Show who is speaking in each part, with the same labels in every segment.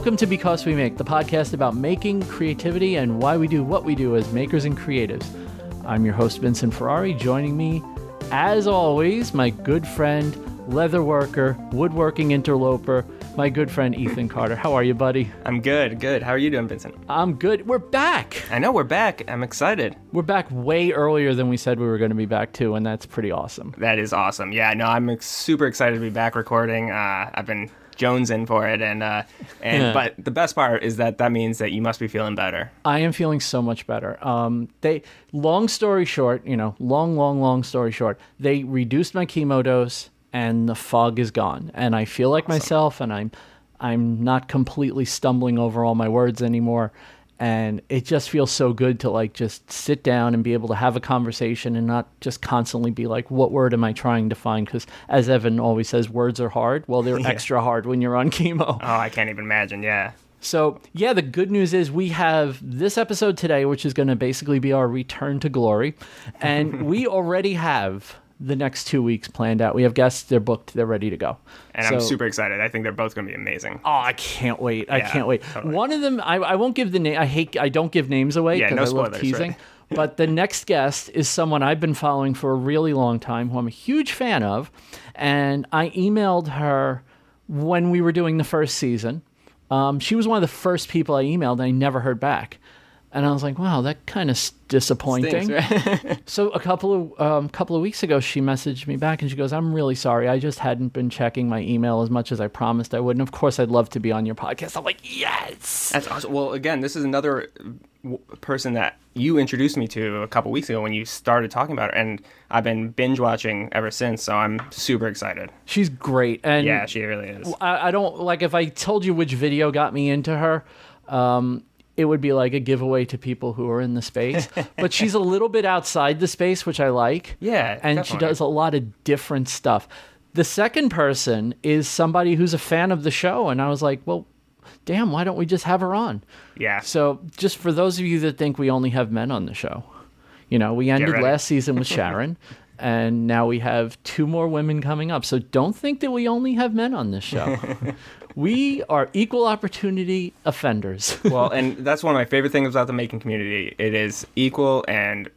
Speaker 1: Welcome to Because We Make, the podcast about making, creativity, and why we do what we do as makers and creatives. I'm your host, Vincent Ferrari. Joining me, as always, my good friend, leather worker, woodworking interloper, my good friend Ethan Carter. How are you, buddy?
Speaker 2: I'm good, good. How are you doing, Vincent?
Speaker 1: I'm good. We're back.
Speaker 2: I know we're back. I'm excited.
Speaker 1: We're back way earlier than we said we were going to be back too, and that's pretty awesome.
Speaker 2: That is awesome. Yeah, no, I'm super excited to be back recording. Uh, I've been Jones in for it, and uh, and
Speaker 1: Yeah.
Speaker 2: but the best part is that that means that you must be feeling better.
Speaker 1: I am feeling so much better. Um, they, long story short, you know, long, long, long story short, they reduced my chemo dose, and the fog is gone, and I feel like myself, and I'm, I'm not completely stumbling over all my words anymore, and it just feels so good to like just sit down and be able to have a conversation and not just constantly be like, what word am I trying to find? Because as Evan always says, words are hard. Well, they're extra hard when you're on chemo.
Speaker 2: Oh, I can't even imagine. Yeah.
Speaker 1: So, yeah, the good news is we have this episode today, which is going to basically be our return to glory. And we already have the next two weeks planned out. We have guests, they're booked, they're ready to go.
Speaker 2: And I'm super excited. I think they're both going to be amazing.
Speaker 1: Oh, I can't wait. I
Speaker 2: Yeah,
Speaker 1: can't wait.
Speaker 2: totally.
Speaker 1: One of them, I, I won't give the name. I hate, I don't give names away
Speaker 2: Yeah,
Speaker 1: because
Speaker 2: no
Speaker 1: I love teasing.
Speaker 2: right.
Speaker 1: but the next guest is someone I've been following for a really long time, who I'm a huge fan of. And I emailed her when we were doing the first season. Um, she was one of the first people I emailed, and I never heard back. And I was like, wow, that kind of disappointing.
Speaker 2: Stinks, right?
Speaker 1: So a couple of um, couple of weeks ago, she messaged me back and she goes, "I'm really sorry. I just hadn't been checking my email as much as I promised I would. And of course, I'd love to be on your podcast." I'm like, "Yes."
Speaker 2: That's awesome. Well, again, this is another w- person that you introduced me to a couple weeks ago when you started talking about it, and I've been binge watching ever since. So I'm super excited.
Speaker 1: She's great, and
Speaker 2: Yeah, she really is.
Speaker 1: I, I don't like if I told you which video got me into her. Um, it would be like a giveaway to people who are in the space, but she's a little bit outside the space, which I like.
Speaker 2: Yeah,
Speaker 1: and she does a lot of different stuff. The second person is somebody who's a fan of the show, and I was like, well, damn, why don't we just have her on?
Speaker 2: Yeah.
Speaker 1: So, just for those of you that think we only have men on the show, you know, we ended last season with Sharon, and now we have two more women coming up. So, don't think that we only have men on this show. we are equal opportunity offenders.
Speaker 2: well, and that's one of my favorite things about the making community. It is equal and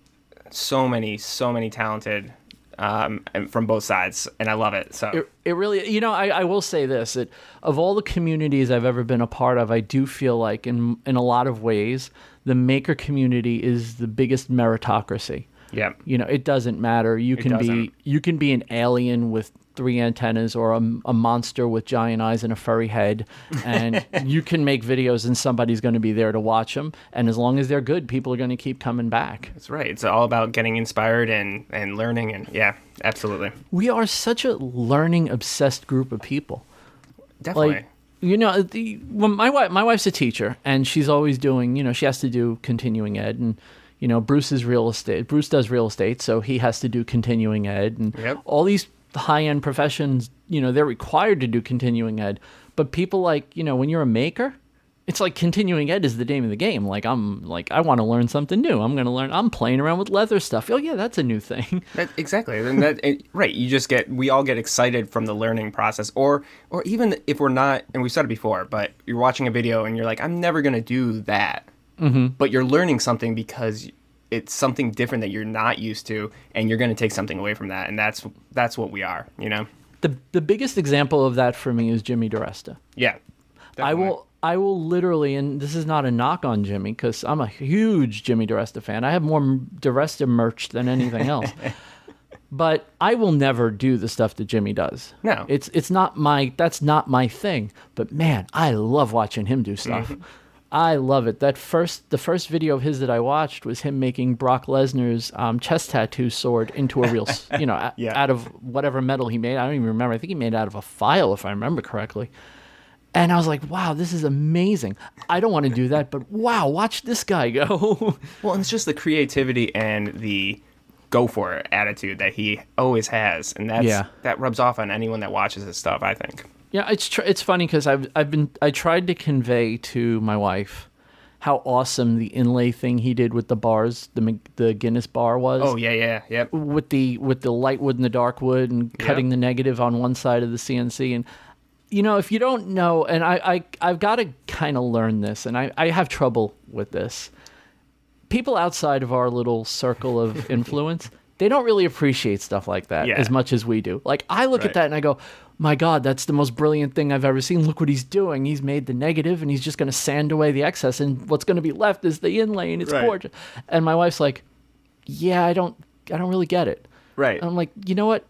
Speaker 2: so many, so many talented um, from both sides, and I love it. So
Speaker 1: it, it really, you know, I, I will say this: that of all the communities I've ever been a part of, I do feel like, in in a lot of ways, the maker community is the biggest meritocracy.
Speaker 2: yeah,
Speaker 1: you know it doesn't matter you can be you can be an alien with three antennas or a, a monster with giant eyes and a furry head and you can make videos and somebody's going to be there to watch them and as long as they're good people are going to keep coming back
Speaker 2: that's right. It's all about getting inspired and and learning, and yeah, absolutely,
Speaker 1: we are such a learning obsessed group of people
Speaker 2: definitely.
Speaker 1: like you know the, well, my wife my wife's a teacher and she's always doing you know she has to do continuing ed and you know Bruce is real estate Bruce does real estate so he has to do continuing ed and
Speaker 2: Yep.
Speaker 1: all these high end professions you know they're required to do continuing ed. But people like you know when you're a maker it's like continuing ed is the name of the game. Like i'm like i want to learn something new. I'm going to learn i'm playing around with leather stuff. Oh yeah that's a new thing.
Speaker 2: That, exactly, and that it, right. You just get we all get excited from the learning process, or or even if we're not, and we've said it before, but you're watching a video and you're like, I'm never gonna do that, mm-hmm. but you're learning something because it's something different that you're not used to, and you're gonna take something away from that, and that's that's what we are, you know?
Speaker 1: the the biggest example of that for me is jimmy DiResta.
Speaker 2: Yeah,
Speaker 1: I will I will literally, and this is not a knock on Jimmy because I'm a huge Jimmy DiResta fan. I have more DiResta merch than anything else. but I will never do the stuff that Jimmy does.
Speaker 2: No.
Speaker 1: it's it's not my that's not my thing. But man, I love watching him do stuff.
Speaker 2: Mm-hmm.
Speaker 1: I love it. That first the first video of his that I watched was him making Brock Lesnar's um, chest tattoo sword into a real, you know, a-
Speaker 2: Yeah.
Speaker 1: out of whatever metal he made. I don't even remember. I think he made it out of a file, if I remember correctly. And I was like, wow, this is amazing. I don't want to do that, but wow, watch this guy go.
Speaker 2: Well, it's just the creativity and the go for it attitude that he always has, and that's
Speaker 1: Yeah.
Speaker 2: that rubs off on anyone that watches his stuff. I think.
Speaker 1: Yeah, it's tr- it's funny because I've I've been I tried to convey to my wife how awesome the inlay thing he did with the bars, the the Guinness bar was.
Speaker 2: Oh yeah, yeah, yep.
Speaker 1: with the with the light wood and the dark wood and cutting the negative on one side of the CNC and you know, if you don't know, and I, I I've got to kind of learn this, and I, I have trouble with this. People outside of our little circle of influence, they don't really appreciate stuff like that
Speaker 2: Yeah.
Speaker 1: as much as we do. Like I look
Speaker 2: Right.
Speaker 1: at that and I go, "My God, that's the most brilliant thing I've ever seen. Look what he's doing. He's made the negative, and he's just going to sand away the excess, and what's going to be left is the inlay, and it's
Speaker 2: Right.
Speaker 1: gorgeous." And my wife's like, "Yeah, I don't, I don't really get it."
Speaker 2: Right.
Speaker 1: And I'm like, you know what?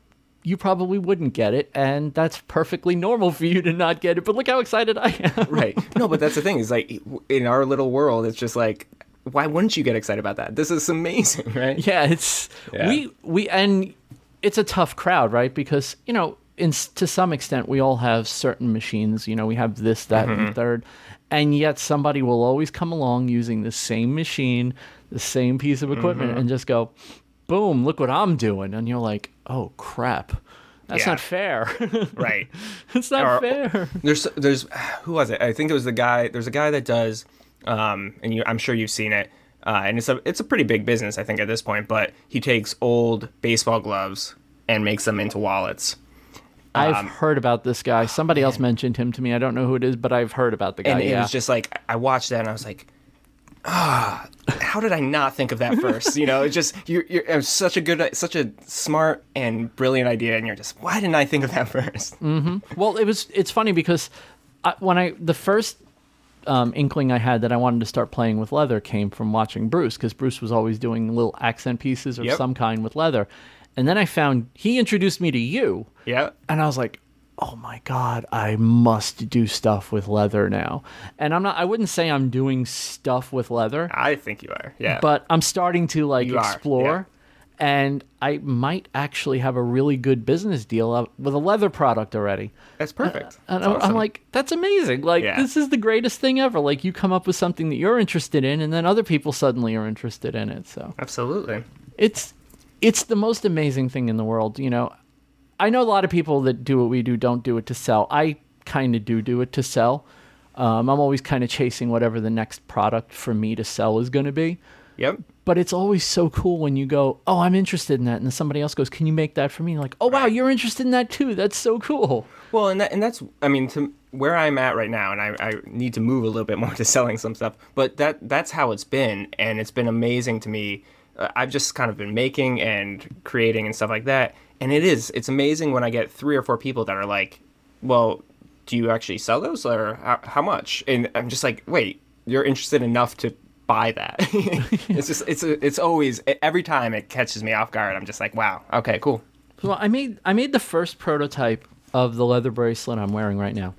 Speaker 1: You probably wouldn't get it, and that's perfectly normal for you to not get it. But look how excited I am.
Speaker 2: right. No, but that's the thing is like in our little world, it's just like, why wouldn't you get excited about that? This is amazing, right?
Speaker 1: Yeah, it's
Speaker 2: Yeah.
Speaker 1: we we and it's a tough crowd, right? Because you know, in to some extent, we all have certain machines. You know, we have this, that,
Speaker 2: Mm-hmm.
Speaker 1: and third, and yet somebody will always come along using the same machine, the same piece of equipment,
Speaker 2: Mm-hmm.
Speaker 1: and just go, boom! Look what I'm doing, and you're like, oh crap, that's
Speaker 2: Yeah.
Speaker 1: not fair.
Speaker 2: Right.
Speaker 1: it's not
Speaker 2: Or-
Speaker 1: fair.
Speaker 2: There's there's who was it? I think it was the guy. There's a guy that does, um, and you, I'm sure you've seen it. Uh, and it's a it's a pretty big business, I think, at this point. But he takes old baseball gloves and makes them into wallets.
Speaker 1: I've
Speaker 2: Um,
Speaker 1: heard about this guy. Somebody else mentioned him to me. I don't know who it is, but I've heard about the guy.
Speaker 2: and it
Speaker 1: yeah.
Speaker 2: was just like I watched that and I was like, ah, how did I not think of that first? you know, it's just you're, you're it was such a good, such a smart and brilliant idea, and you're just why didn't I think of that first?
Speaker 1: Well, it was. It's funny because I, when I the first um, inkling I had that I wanted to start playing with leather came from watching Bruce because Bruce was always doing little accent pieces or
Speaker 2: Yep.
Speaker 1: some kind with leather, and then I found he introduced me to you,
Speaker 2: Yeah,
Speaker 1: and I was like. Oh my god, I must do stuff with leather now. And I'm not I wouldn't say I'm doing stuff with leather,
Speaker 2: I think you are. Yeah,
Speaker 1: but I'm starting to like
Speaker 2: You are,
Speaker 1: explore and I might actually have a really good business deal with a leather product already.
Speaker 2: that's perfect.
Speaker 1: And
Speaker 2: That's
Speaker 1: I'm, I'm like, that's amazing. Like,
Speaker 2: Yeah.
Speaker 1: this is the greatest thing ever. Like, you come up with something that you're interested in, and then other people suddenly are interested in it. So
Speaker 2: absolutely.
Speaker 1: it's it's the most amazing thing in the world. You know, I know a lot of people that do what we do don't do it to sell. I kind of do do it to sell. Um, I'm always kind of chasing whatever the next product for me to sell is going to be.
Speaker 2: Yep.
Speaker 1: But it's always so cool when you go, "Oh, I'm interested in that," and then somebody else goes, "Can you make that for me?" Like, "Oh, wow, you're interested in that too. That's so cool."
Speaker 2: Well, and that, and that's I mean to where I'm at right now, and I, I need to move a little bit more to selling some stuff. But that that's how it's been, and it's been amazing to me. Uh, I've just kind of been making and creating and stuff like that, and it is it's amazing when I get three or four people that are like, "Well, do you actually sell those, or how, how much?" And I'm just like, "Wait, you're interested enough to." buy that it's just it's it's always every time it catches me off guard i'm just like wow okay cool
Speaker 1: Well, I made I made the first prototype of the leather bracelet I'm wearing right now,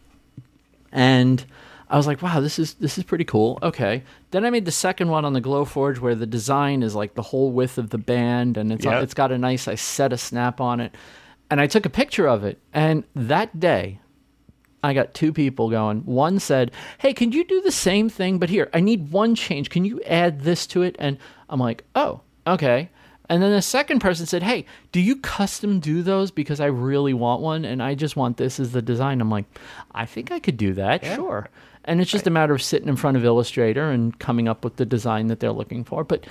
Speaker 1: and I was like, "Wow, this is this is pretty cool." Okay. Then I made the second one on the Glowforge, where the design is like the whole width of the band, and it's
Speaker 2: Yep.
Speaker 1: it's got a nice. I set a snap on it, and I took a picture of it. And that day, I got two people going. One said, "Hey, can you do the same thing? But here, I need one change. Can you add this to it?" And I'm like, "Oh, okay." And then the second person said, "Hey, do you custom do those? Because I really want one, and I just want this as the design." I'm like, "I think I could do that, sure." And it's just a matter of sitting in front of Illustrator and coming up with the design that they're looking for. But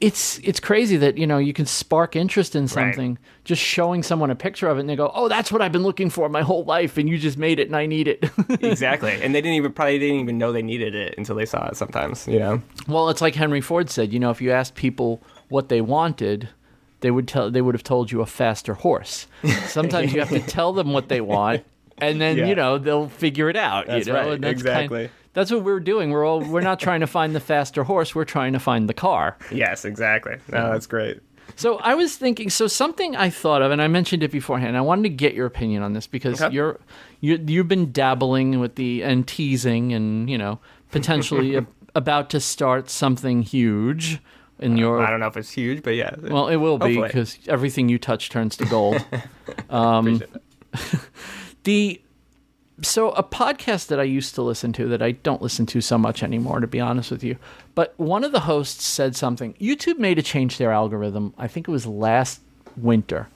Speaker 1: it's it's crazy that you know you can spark interest in something just showing someone a picture of it and they go oh that's what i've been looking for my whole life and you just made it and i need it.
Speaker 2: Exactly. And they didn't even probably didn't even know they needed it until they saw it sometimes you know?
Speaker 1: Well it's like henry ford said you know if you asked people what they wanted they would tell they would have told you a faster horse. Sometimes you have to tell them what they want and then
Speaker 2: Yeah.
Speaker 1: you know they'll figure it out
Speaker 2: That's
Speaker 1: you know
Speaker 2: right,
Speaker 1: and that's
Speaker 2: exactly.
Speaker 1: kind, that's what we're doing we're all we're not trying to find the faster horse we're trying to find the car
Speaker 2: yes exactly no that's great
Speaker 1: So I was thinking. So something I thought of, and I mentioned it beforehand. I wanted to get your opinion on this because
Speaker 2: Okay.
Speaker 1: you're you you've been dabbling with the and teasing and you know potentially a, about to start something huge in uh, your.
Speaker 2: i don't know if it's huge but yeah
Speaker 1: well, it will be because everything you touch turns to gold.
Speaker 2: It.
Speaker 1: The so a podcast that I used to listen to that I don't listen to so much anymore, to be honest with you. But one of the hosts said something. YouTube made a change their algorithm. I think it was last winter,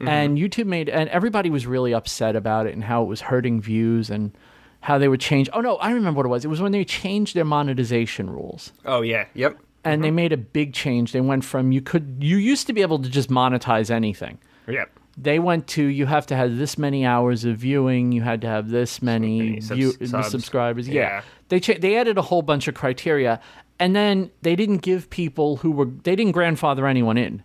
Speaker 1: and YouTube made and everybody was really upset about it and how it was hurting views and how they would change. Oh no, I remember what it was. It was when they changed their monetization rules
Speaker 2: oh yeah yep
Speaker 1: and
Speaker 2: Mm-hmm.
Speaker 1: they made a big change. They went from you could you used to be able to just monetize anything
Speaker 2: yep
Speaker 1: They went to you have to have this many hours of viewing. You had to have this many
Speaker 2: many
Speaker 1: view,
Speaker 2: subs.
Speaker 1: subscribers. Yeah,
Speaker 2: Yeah.
Speaker 1: they cha- they added a whole bunch of criteria, and then they didn't give people who were they didn't grandfather anyone in.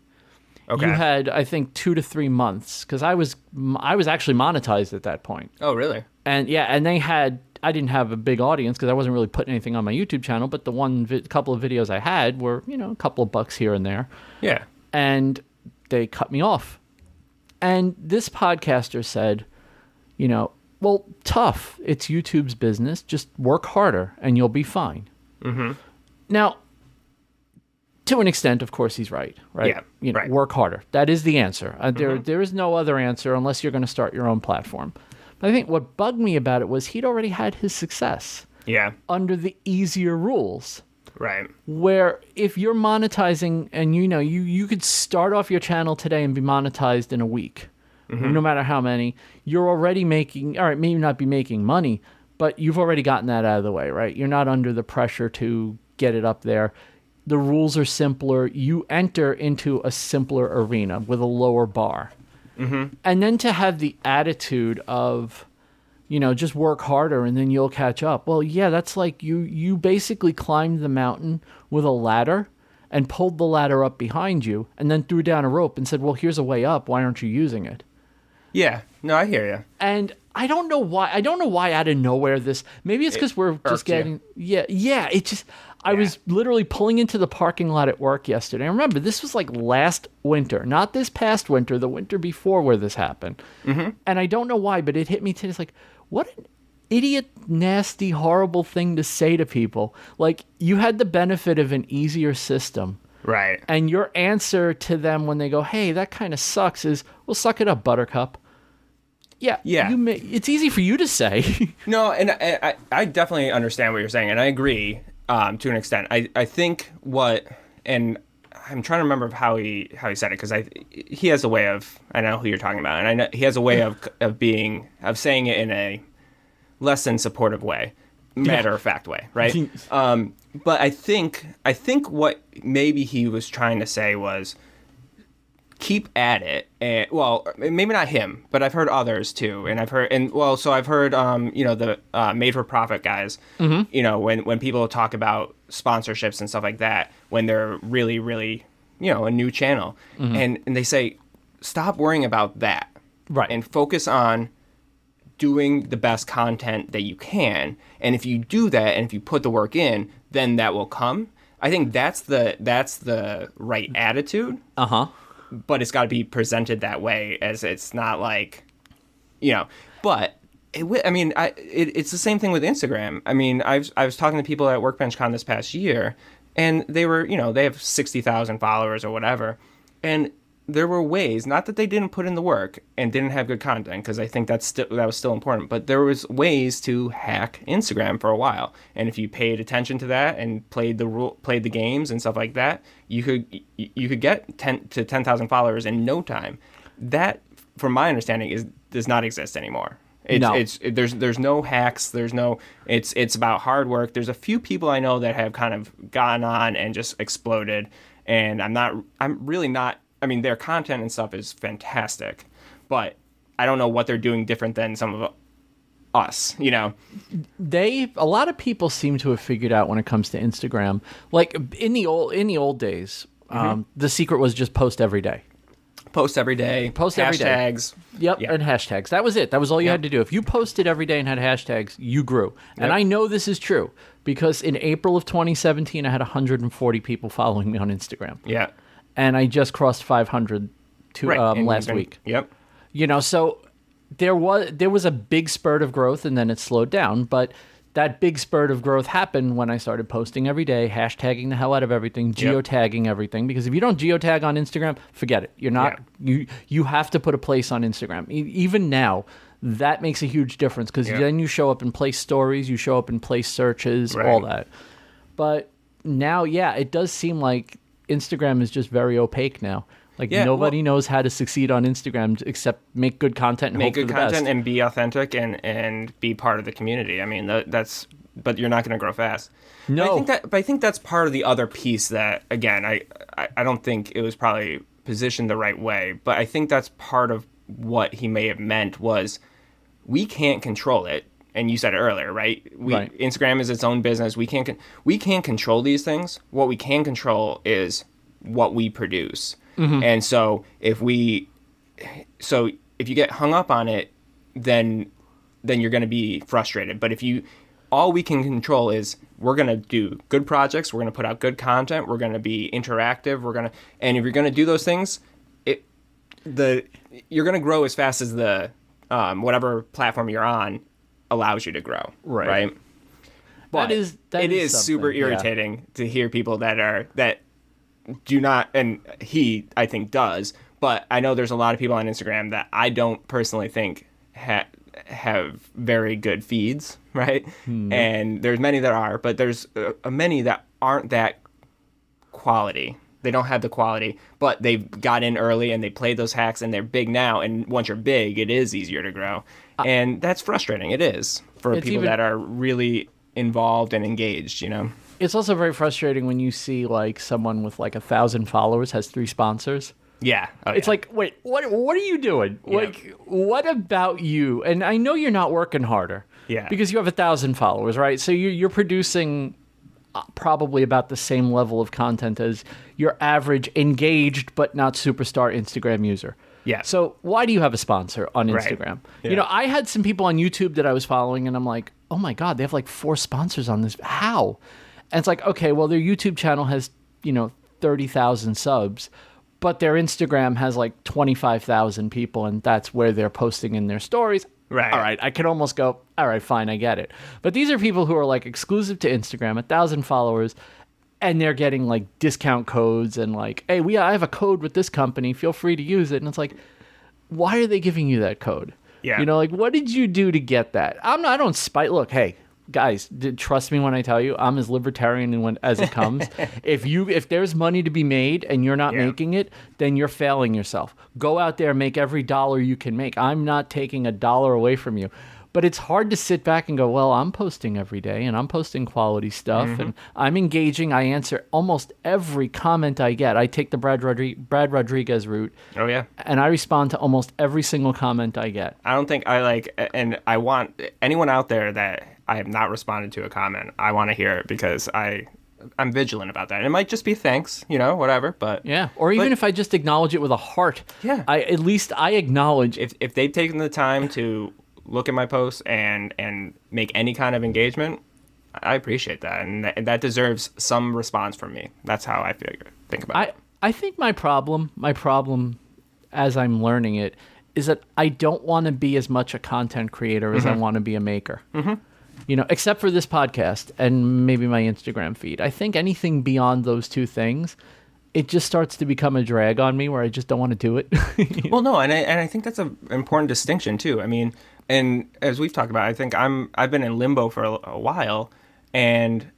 Speaker 2: Okay.
Speaker 1: You had I think two to three months because I was I was actually monetized at that point,
Speaker 2: oh, really?
Speaker 1: and yeah, and they had I didn't have a big audience because I wasn't really putting anything on my YouTube channel, but the one vi- couple of videos I had were you know a couple of bucks here and there
Speaker 2: Yeah.
Speaker 1: and they cut me off. And this podcaster said, you know, well, tough. It's YouTube's business. Just work harder and you'll be fine. Mm-hmm. Now, to an extent, of course, he's right. Right?
Speaker 2: Yeah,
Speaker 1: You know,
Speaker 2: right. Mm-hmm.
Speaker 1: work harder. That is the answer. Uh, there, there is no other answer unless you're going to start your own platform. But I think what bugged me about it was he'd already had his success
Speaker 2: Yeah.
Speaker 1: under the easier rules
Speaker 2: Right.
Speaker 1: where if you're monetizing and you know you you could start off your channel today and be monetized in a week mm-hmm. no matter how many. You're already making all right maybe not be making money but you've already gotten that out of the way right? You're not under the pressure to get it up there. The rules are simpler. You enter into a simpler arena with a lower bar. Mm-hmm. And then to have the attitude of you know just work harder and then you'll catch up well yeah that's like you you basically climbed the mountain with a ladder and pulled the ladder up behind you and then threw down a rope and said well here's a way up why aren't you using it
Speaker 2: Yeah. No, I hear you.
Speaker 1: and I don't know why. I don't know why out of nowhere this. Maybe it's because we're just
Speaker 2: irked you.
Speaker 1: getting. Yeah, yeah. It just. I was literally pulling into the parking lot at work yesterday. And remember, this was like last winter, not this past winter, the winter before where this happened. Mm-hmm. And I don't know why, but it hit me today. It's like, what an idiot, nasty, horrible thing to say to people. Like, you had the benefit of an easier system.
Speaker 2: Right.
Speaker 1: And your answer to them when they go, "Hey, that kind of sucks," is, "Well, suck it up, Buttercup." Yeah,
Speaker 2: Yeah.
Speaker 1: You may, it's easy for you to say.
Speaker 2: No, and I, I, I definitely understand what you're saying, and I agree um, to an extent. I, I think what, and I'm trying to remember how he how he said it because I he has a way of I know who you're talking about, and I know he has a way of of being of saying it in a less than supportive way, matter of fact way, right? um, but I think I think what maybe he was trying to say was keep at it and well maybe not him but i've heard others too and i've heard and well so i've heard um you know the uh, made for profit guys you know when when people talk about sponsorships and stuff like that when they're really really you know a new channel and and they say stop worrying about that.
Speaker 1: Right.
Speaker 2: and focus on doing the best content that you can and if you do that and if you put the work in then that will come. I think that's the that's the right attitude.
Speaker 1: Uh huh.
Speaker 2: But it's got to be presented that way as it's not like you know but it, i mean I, it, it's the same thing with instagram. I mean I've, i was talking to people at workbenchcon this past year and they were you know they have 60000 followers or whatever and there were ways not that they didn't put in the work and didn't have good content because i think that's still that was still important but there was ways to hack instagram for a while. And if you paid attention to that and played the rule played the games and stuff like that you could you could get 10 to 10,000 followers in no time. That from my understanding is does not exist anymore. It's,
Speaker 1: No.
Speaker 2: it's it, there's there's no hacks there's no it's it's about hard work. There's a few people i know that have kind of gone on and just exploded. And i'm not i'm really not i mean their content and stuff is fantastic but i don't know what they're doing different than some of us you know
Speaker 1: They a lot of people seem to have figured out when it comes to Instagram. Like in the old in the old days,
Speaker 2: Mm-hmm.
Speaker 1: um, the secret was just post every day.
Speaker 2: post every day
Speaker 1: Post every day.
Speaker 2: hashtags
Speaker 1: Yep,
Speaker 2: Yeah.
Speaker 1: and hashtags. That was it. That was all you had to do. If you posted every day and had hashtags, you grew. And
Speaker 2: Yep.
Speaker 1: I know this is true because in April of 2017, I had 140 people following me on Instagram,
Speaker 2: yeah
Speaker 1: and I just crossed 500 to
Speaker 2: right
Speaker 1: um, last
Speaker 2: been-
Speaker 1: week.
Speaker 2: yep
Speaker 1: you know so there was there was a big spurt of growth and then it slowed down but that big spurt of growth happened when I started posting every day, hashtagging the hell out of everything, geotagging everything. Because if you don't geotag on Instagram, forget it. You're not you you have to put a place on Instagram. E- even now, that makes a huge difference because
Speaker 2: Yeah.
Speaker 1: then you show up in place stories, you show up in place searches,
Speaker 2: Right.
Speaker 1: all that. But now, yeah, it does seem like Instagram is just very opaque now. Like
Speaker 2: Yeah,
Speaker 1: nobody
Speaker 2: well-
Speaker 1: knows how to succeed on Instagram except make good content and
Speaker 2: make good content and be authentic and and be part of the community. I mean, that, that's but you're not going to grow fast. But
Speaker 1: No.
Speaker 2: I think that but I think that's part of the other piece that again, I, I I don't think it was probably positioned the right way, but I think that's part of what he may have meant was we can't control it. And you said it earlier, right? We,
Speaker 1: Right.
Speaker 2: Instagram is its own business. We can't con- we can't control these things. What we can control is what we produce. And so if we so if you get hung up on it, then then you're going to be frustrated. But if you all we can control is we're going to do good projects, we're going to put out good content, we're going to be interactive, we're going to and if you're going to do those things, it the you're going to grow as fast as the um, whatever platform you're on allows you to grow.
Speaker 1: Right.
Speaker 2: Right. But
Speaker 1: is- that
Speaker 2: it
Speaker 1: is
Speaker 2: is super
Speaker 1: something, yeah.
Speaker 2: irritating to hear people that are that do not and he I think does, but I know there's a lot of people on Instagram that I don't personally think ha- have very good feeds, right? And there's many that are, but there's uh, many that aren't that quality. They don't have the quality, but they've got in early and they played those hacks and they're big now. And once you're big, it is easier to grow, and that's frustrating. It is for people
Speaker 1: even-
Speaker 2: that are really involved and engaged. You know.
Speaker 1: It's also very frustrating when you see like someone with like a thousand followers has three sponsors.
Speaker 2: Yeah. Oh,
Speaker 1: It's
Speaker 2: yeah.
Speaker 1: like, wait, what? What are you doing?
Speaker 2: Yeah.
Speaker 1: Like, what about you? And I know you're not working harder.
Speaker 2: Yeah.
Speaker 1: Because you have a thousand followers, right? So you're you're producing uh, probably about the same level of content as your average engaged but not superstar Instagram user.
Speaker 2: Yeah.
Speaker 1: So why do you have a sponsor on
Speaker 2: Right.
Speaker 1: Instagram?
Speaker 2: Yeah.
Speaker 1: You know, I had some people on YouTube that I was following, and I'm like, oh my god, they have like four sponsors on this. How? And it's like, okay, well, their YouTube channel has you know thirty thousand subs, but their Instagram has like twenty five thousand people, and that's where they're posting in their stories.
Speaker 2: Right.
Speaker 1: All right. I could almost go, all right, fine, I get it. But these are people who are like exclusive to Instagram, a thousand followers, and they're getting like discount codes and like, hey, we I have a code with this company. Feel free to use it. And it's like, why are they giving you that code?
Speaker 2: Yeah.
Speaker 1: You know, like what did you do to get that? I'm not. I don't spite. Look, hey. Guys, d- trust me when I tell you, I'm as libertarian when, as it comes. if you if there's money to be made and you're not
Speaker 2: Yeah.
Speaker 1: making it, then you're failing yourself. Go out there, make every dollar you can make. I'm not taking a dollar away from you. But it's hard to sit back and go, well, I'm posting every day and I'm posting quality stuff
Speaker 2: Mm-hmm.
Speaker 1: and I'm engaging. I answer almost every comment I get. I take the Brad, Rodri- Brad Rodriguez route
Speaker 2: Oh yeah.
Speaker 1: and I respond to almost every single comment I get.
Speaker 2: I don't think I like, and I want anyone out there that I have not responded to a comment. I want to hear it because I, I'm vigilant about that. And it might just be thanks, you know, whatever. But
Speaker 1: Yeah. Or even
Speaker 2: But-
Speaker 1: if I just acknowledge it with a heart.
Speaker 2: Yeah.
Speaker 1: I at least I acknowledge
Speaker 2: if if they've taken the time to look at my posts and and make any kind of engagement, I appreciate that, and that, that deserves some response from me. That's how I figure think about
Speaker 1: I
Speaker 2: it.
Speaker 1: I think my problem, my problem as I'm learning it is that I don't want to be as much a content creator as I want to be a maker. Mm-hmm. You know, except for this podcast and maybe my Instagram feed. I think anything beyond those two things, it just starts to become a drag on me where I just don't want to do it.
Speaker 2: Well, no, and I and I think that's an important distinction too. I mean, and as we've talked about, I think I'm I've been in limbo for a, a while, and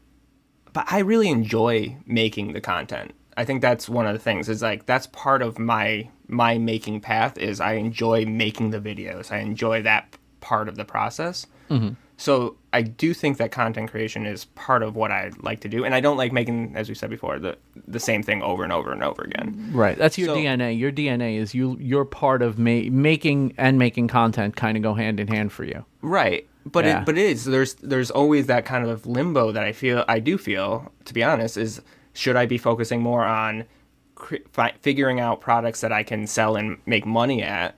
Speaker 2: but I really enjoy making the content. I think that's one of the things. Is like that's part of my my making path. Is I enjoy making the videos. I enjoy that part of the process. Mm-hmm. So I do think that content creation is part of what I like to do, and I don't like making, as we said before, the the same thing over and over and over again.
Speaker 1: right. That's your
Speaker 2: So-
Speaker 1: DNA. Your DNA is you you're part of ma- making and making content kind of go hand in hand for you.
Speaker 2: Right. But
Speaker 1: Yeah.
Speaker 2: it but it is there's there's always that kind of limbo that I feel I do feel to be honest is should I be focusing more on cre- fi- figuring out products that I can sell and make money at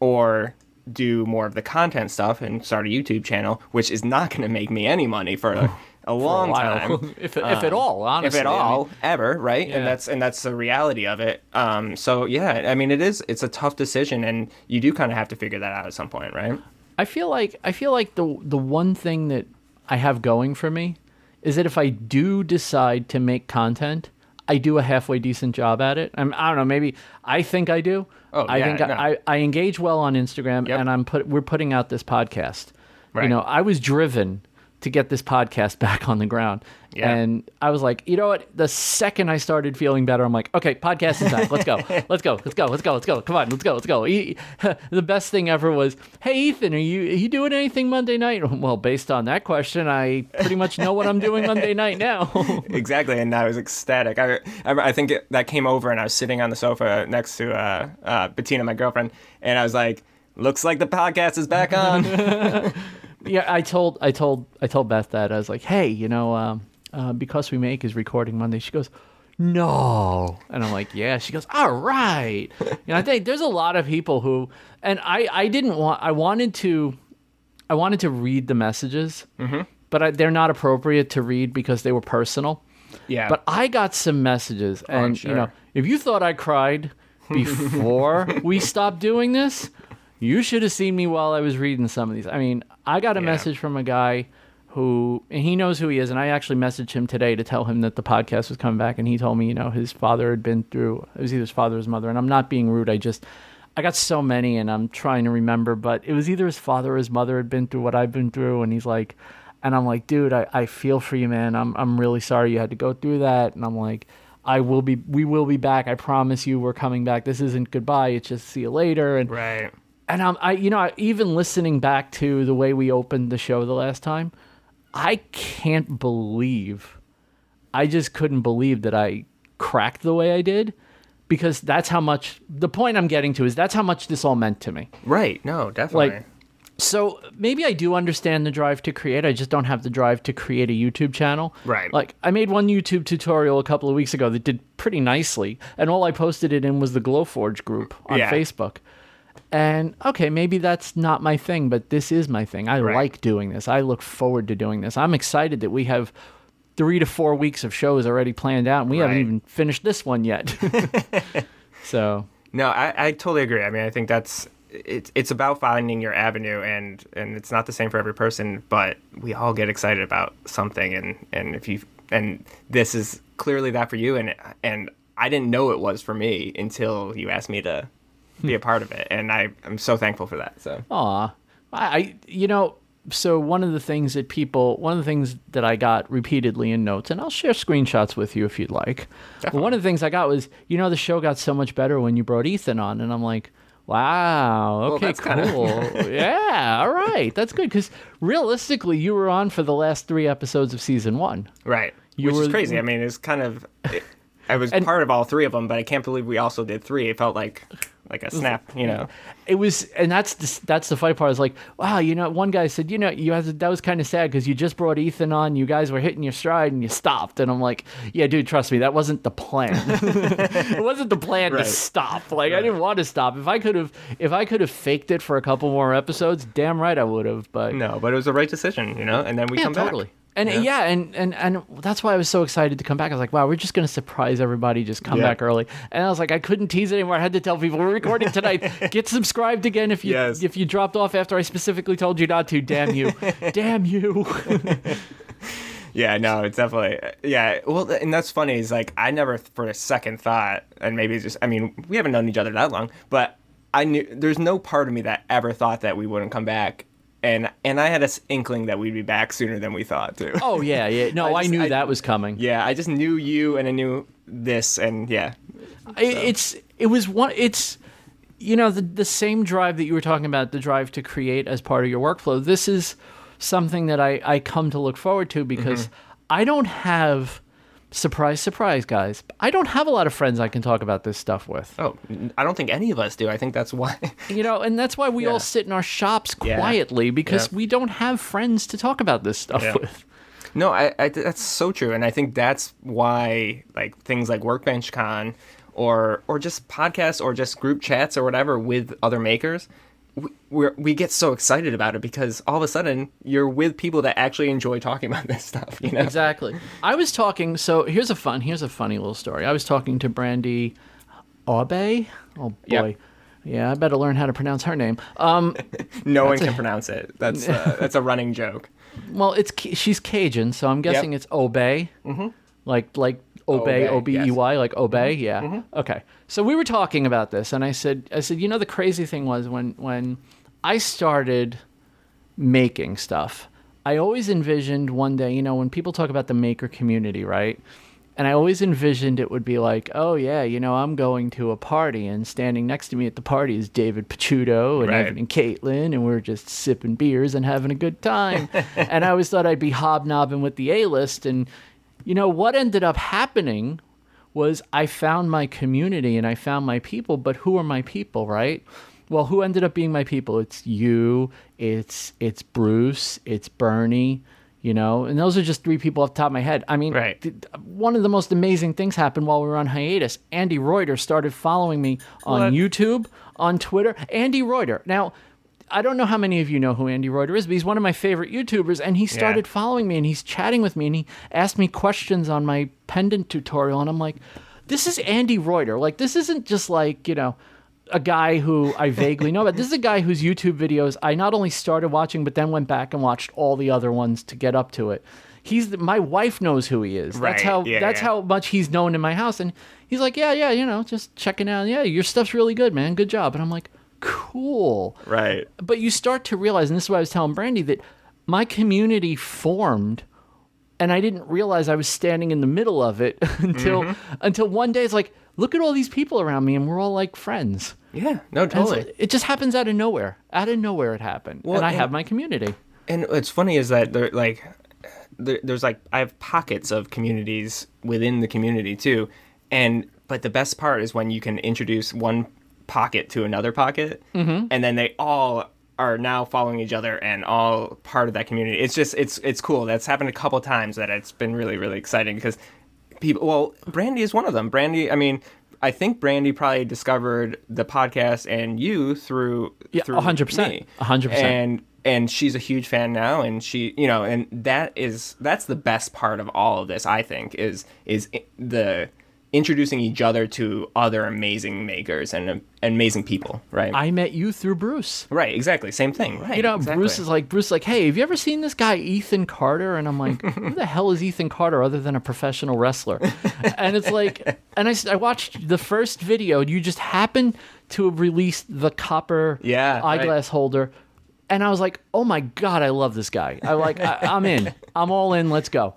Speaker 2: or do more of the content stuff and start a YouTube channel which is not going to make me any money for a, a long
Speaker 1: while.
Speaker 2: time
Speaker 1: if if at all, honestly.
Speaker 2: if at
Speaker 1: I mean-
Speaker 2: all ever right
Speaker 1: Yeah.
Speaker 2: and that's and that's the reality of it um so yeah i mean it is it's a tough decision and you do kind of have to figure that out at some point right
Speaker 1: I feel like I feel like the the one thing that I have going for me is that if I do decide to make content, I do a halfway decent job at it. I'm, I don't know, maybe I think I do.
Speaker 2: Oh,
Speaker 1: I
Speaker 2: yeah,
Speaker 1: think
Speaker 2: no.
Speaker 1: I, I engage well on Instagram,
Speaker 2: Yep.
Speaker 1: and I'm put we're putting out this podcast. You know, I was driven to get this podcast back on the ground.
Speaker 2: Yeah.
Speaker 1: And I was like, you know what? The second I started feeling better, I'm like, okay, podcast is back. Let's go. Let's go. Let's go. Let's go. Let's go. Come on. Let's go. Let's go. E- The best thing ever was, hey, Ethan, are you are you doing anything Monday night? Well, based on that question, I pretty much know what I'm doing Monday night now.
Speaker 2: exactly, and I was ecstatic. I, I, I think it, that came over, and I was sitting on the sofa next to uh, uh, Bettina, my girlfriend, and I was like, "Looks like the podcast is back on."
Speaker 1: Yeah, I told I told I told Beth that I was like, hey, you know, um, uh, because we make is recording Monday. She goes, no, and I'm like, yeah. She goes, all right. You know, I think there's a lot of people who, and I I didn't want I wanted to, I wanted to read the messages, but I, they're not appropriate to read because they were personal.
Speaker 2: yeah,
Speaker 1: But I got some messages, and
Speaker 2: sure.
Speaker 1: you know, if you thought I cried before we stopped doing this, you should have seen me while I was reading some of these. I mean, I got a
Speaker 2: Yeah.
Speaker 1: message from a guy who, and he knows who he is, and I actually messaged him today to tell him that the podcast was coming back, and he told me, you know, his father had been through. It was either his father or his mother, and I'm not being rude. I just. I got so many and I'm trying to remember, but it was either his father or his mother had been through what I've been through. And he's like, and I'm like, dude, I, I feel for you, man. I'm, I'm really sorry you had to go through that. And I'm like, I will be, we will be back. I promise you we're coming back. This isn't goodbye. It's just see you later. And,
Speaker 2: right.
Speaker 1: And I'm, I, you know, even listening back to the way we opened the show the last time, I can't believe, I just couldn't believe that I cracked the way I did because that's how much, the point I'm getting to is that's how much this all meant to me.
Speaker 2: Right. No, definitely.
Speaker 1: Like, so maybe I do understand the drive to create. I just don't have the drive to create a YouTube channel.
Speaker 2: Right.
Speaker 1: Like I made one YouTube tutorial a couple of weeks ago that did pretty nicely, and all I posted it in was the Glowforge group on
Speaker 2: Yeah.
Speaker 1: Facebook. And okay, maybe that's not my thing, but this is my thing. I
Speaker 2: Right.
Speaker 1: like doing this. I look forward to doing this. I'm excited that we have three to four weeks of shows already planned out, and we haven't even finished this one yet. so
Speaker 2: No, I, I totally agree. I mean, I think that's it's it's about finding your avenue, and and it's not the same for every person, but we all get excited about something, and and if you and this is clearly that for you, and and I didn't know it was for me until you asked me to be a part of it, and I I'm so thankful for that. So
Speaker 1: Aw, I, you know, so one of the things that people, one of the things that I got repeatedly in notes, and I'll share screenshots with you if you'd like. One of the things I got was, you know, the show got so much better when you brought Ethan on, and I'm like, wow, okay,
Speaker 2: kinda-
Speaker 1: cool, yeah, all right, that's good because realistically, you were on for the last three episodes of season one.
Speaker 2: right,
Speaker 1: You
Speaker 2: which
Speaker 1: were-
Speaker 2: is crazy. I mean, it's kind of. I was
Speaker 1: And-
Speaker 2: part of all three of them, but I can't believe we also did three. It felt like like a snap, you know.
Speaker 1: it was and that's the, that's the funny part. I was like wow you know one guy said you know you had to, that was kind of sad because you just brought ethan on you guys were hitting your stride and you stopped. And i'm like yeah dude trust me that wasn't the plan. It wasn't the plan to stop. Like i didn't want to stop. If i could have if i could have faked it for a couple more episodes damn right i would have but
Speaker 2: No, but it was the right decision, you know. And then we
Speaker 1: yeah
Speaker 2: come
Speaker 1: totally.
Speaker 2: back.
Speaker 1: And
Speaker 2: Yeah.
Speaker 1: yeah. and, and and that's why I was so excited to come back. I was like, wow, we're just gonna surprise everybody, just come
Speaker 2: Yeah.
Speaker 1: back early. And I was like, I couldn't tease it anymore. I had to tell people we're recording tonight. Get subscribed again if you
Speaker 2: Yes.
Speaker 1: if you dropped off after I specifically told you not to. Damn you, damn you.
Speaker 2: Yeah, no, it's definitely yeah. Well, and that's funny is like I never for a second thought, and maybe it's just I mean we haven't known each other that long, but I knew there's no part of me that ever thought that we wouldn't come back, and I had an inkling that we'd be back sooner than we thought too.
Speaker 1: oh yeah, yeah. No, I,
Speaker 2: I
Speaker 1: knew
Speaker 2: I-
Speaker 1: that was coming.
Speaker 2: Yeah, I just knew you, and I knew this, and yeah,
Speaker 1: I- it's it was one it's you know the the same drive that you were talking about the drive to create as part of your workflow this is something that i i come to look forward to because
Speaker 2: Mm-hmm.
Speaker 1: i don't have surprise surprise guys i don't have a lot of friends i can talk about this stuff with
Speaker 2: oh, I don't think any of us do. I think that's why.
Speaker 1: you know and that's why we
Speaker 2: Yeah.
Speaker 1: all sit in our shops
Speaker 2: Yeah.
Speaker 1: quietly because
Speaker 2: Yeah.
Speaker 1: we don't have friends to talk about this stuff
Speaker 2: Yeah.
Speaker 1: with
Speaker 2: No, I, I that's so true, and I think that's why like things like Workbench Con, or or just podcasts or just group chats or whatever with other makers, we we're, we get so excited about it because all of a sudden you're with people that actually enjoy talking about this stuff. You know,
Speaker 1: Exactly. I was talking. So here's a fun. Here's a funny little story. I was talking to Brandy Aube. Oh boy.
Speaker 2: Yep.
Speaker 1: Yeah, I better learn how to pronounce her name. Um,
Speaker 2: no one can pronounce it. That's uh, that's a running joke.
Speaker 1: well, it's she's Cajun, so I'm guessing it's Obey. Mm-hmm. Like like obey,
Speaker 2: Obey,
Speaker 1: O B E
Speaker 2: yes.
Speaker 1: Y, like obey. Mm-hmm. Yeah. Mm-hmm. Okay. So we were talking about this, and I said, I said, you know, the crazy thing was when when I started making stuff, I always envisioned one day, you know, when people talk about the maker community, right? And I always envisioned it would be like, oh yeah, you know, I'm going to a party, and standing next to me at the party is David Picciuto and
Speaker 2: Right.
Speaker 1: Evan and Katelyn, and we're just sipping beers and having a good time. and I always thought I'd be hobnobbing with the A list, and you know what ended up happening was I found my community and I found my people, but who are my people, right? Well, who ended up being my people? It's you, it's it's Bruce, it's Bernie, you know, and those are just three people off the top of my head. I mean,
Speaker 2: Right.
Speaker 1: th- one of the most amazing things happened while we were on hiatus. Andy Reuter started following me on
Speaker 2: What?
Speaker 1: YouTube, on Twitter. Andy Reuter. Now, I don't know how many of you know who Andy Reuter is, but he's one of my favorite YouTubers, and he started following me and he's chatting with me and he asked me questions on my pendant tutorial, and I'm like, this is Andy Reuter. Like, this isn't just like, you know, a guy who I vaguely know about. This is a guy whose YouTube videos I not only started watching, but then went back and watched all the other ones to get up to it. He's the, my wife knows who he is.
Speaker 2: Right,
Speaker 1: That's how
Speaker 2: yeah,
Speaker 1: that's
Speaker 2: yeah.
Speaker 1: how much he's known in my house. And he's like, yeah, yeah, you know, just checking out. Yeah, your stuff's really good, man. Good job. And I'm like, cool.
Speaker 2: Right.
Speaker 1: But you start to realize, and this is what I was telling Brandy, that my community formed and I didn't realize I was standing in the middle of it until
Speaker 2: Mm-hmm.
Speaker 1: until one day it's like, look at all these people around me and we're all like friends.
Speaker 2: Yeah. No,
Speaker 1: And so
Speaker 2: totally.
Speaker 1: it just happens out of nowhere. Out of nowhere it happened.
Speaker 2: Well,
Speaker 1: and I
Speaker 2: and-
Speaker 1: have my community.
Speaker 2: And what's funny is that there like there, there's like I have pockets of communities within the community too, and but the best part is when you can introduce one pocket to another pocket,
Speaker 1: Mm-hmm.
Speaker 2: and then they all are now following each other and all part of that community. It's just it's it's cool. That's happened a couple times that it's been really really exciting because people. Well, Brandy is one of them. Brandy, I mean. I think Brandy probably discovered the podcast and you through
Speaker 1: Yeah,
Speaker 2: through
Speaker 1: 100%.
Speaker 2: me.
Speaker 1: 100%.
Speaker 2: And and she's a huge fan now and she you know and that is that's the best part of all of this i think is is the introducing each other to other amazing makers and uh, amazing people right
Speaker 1: I met you through Bruce.
Speaker 2: right exactly same thing right
Speaker 1: You know,
Speaker 2: exactly.
Speaker 1: Bruce is like Bruce is like, hey, have you ever seen this guy Ethan Carter? And I'm like, who the hell is Ethan Carter other than a professional wrestler? and it's like, and I, I watched the first video. You just happened to have released the copper
Speaker 2: Yeah, right.
Speaker 1: eyeglass holder, and I was like, oh my god, I love this guy. I like, I, I'm in. I'm all in. Let's go.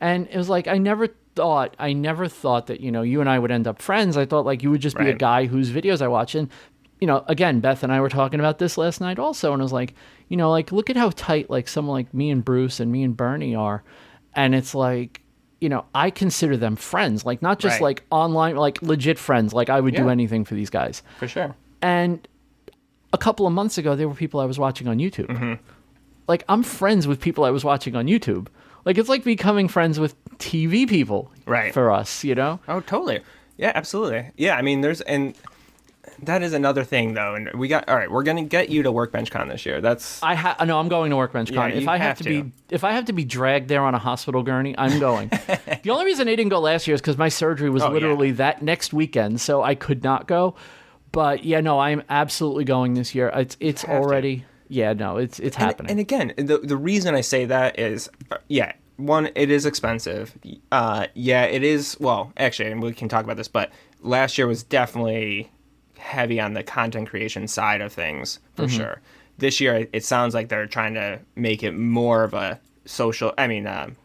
Speaker 1: And it was like I never thought, I never thought that you know you and I would end up friends. I thought like you would just be a guy whose videos I watch and you know, again, Beth and I were talking about this last night also, and I was like, you know, like look at how tight like someone like me and Bruce and me and Bernie are, and it's like, you know, I consider them friends, like not just
Speaker 2: Right.
Speaker 1: like online, like legit friends. Like I would do anything for these guys.
Speaker 2: for sure
Speaker 1: And a couple of months ago, there were people I was watching on YouTube.
Speaker 2: Mm-hmm.
Speaker 1: Like I'm friends with people I was watching on YouTube. Like it's like becoming friends with TV people,
Speaker 2: Right.
Speaker 1: For us, you know.
Speaker 2: oh totally yeah absolutely yeah i mean there's and that is another thing though and we got all right we're gonna get you to workbench con this year that's
Speaker 1: I ha- no, I'm going to Workbench Con.
Speaker 2: Yeah,
Speaker 1: if I have,
Speaker 2: have
Speaker 1: to,
Speaker 2: to.
Speaker 1: be if I have to be dragged there on a hospital gurney, I'm going. the only reason I didn't go last year is because my surgery was
Speaker 2: Oh, yeah.
Speaker 1: literally that next weekend, so I could not go. But yeah, no, I'm absolutely going this year. It's it's
Speaker 2: already. to.
Speaker 1: Yeah, no, it's it's happening.
Speaker 2: And, again, the the reason I say that is, uh, yeah, one, it is expensive. Uh, yeah, it is. Well, actually, and we can talk about this, but last year was definitely heavy on the content creation side of things for
Speaker 1: Mm-hmm.
Speaker 2: sure. This year, it- sounds like they're trying to make it more of a social. I mean. Um,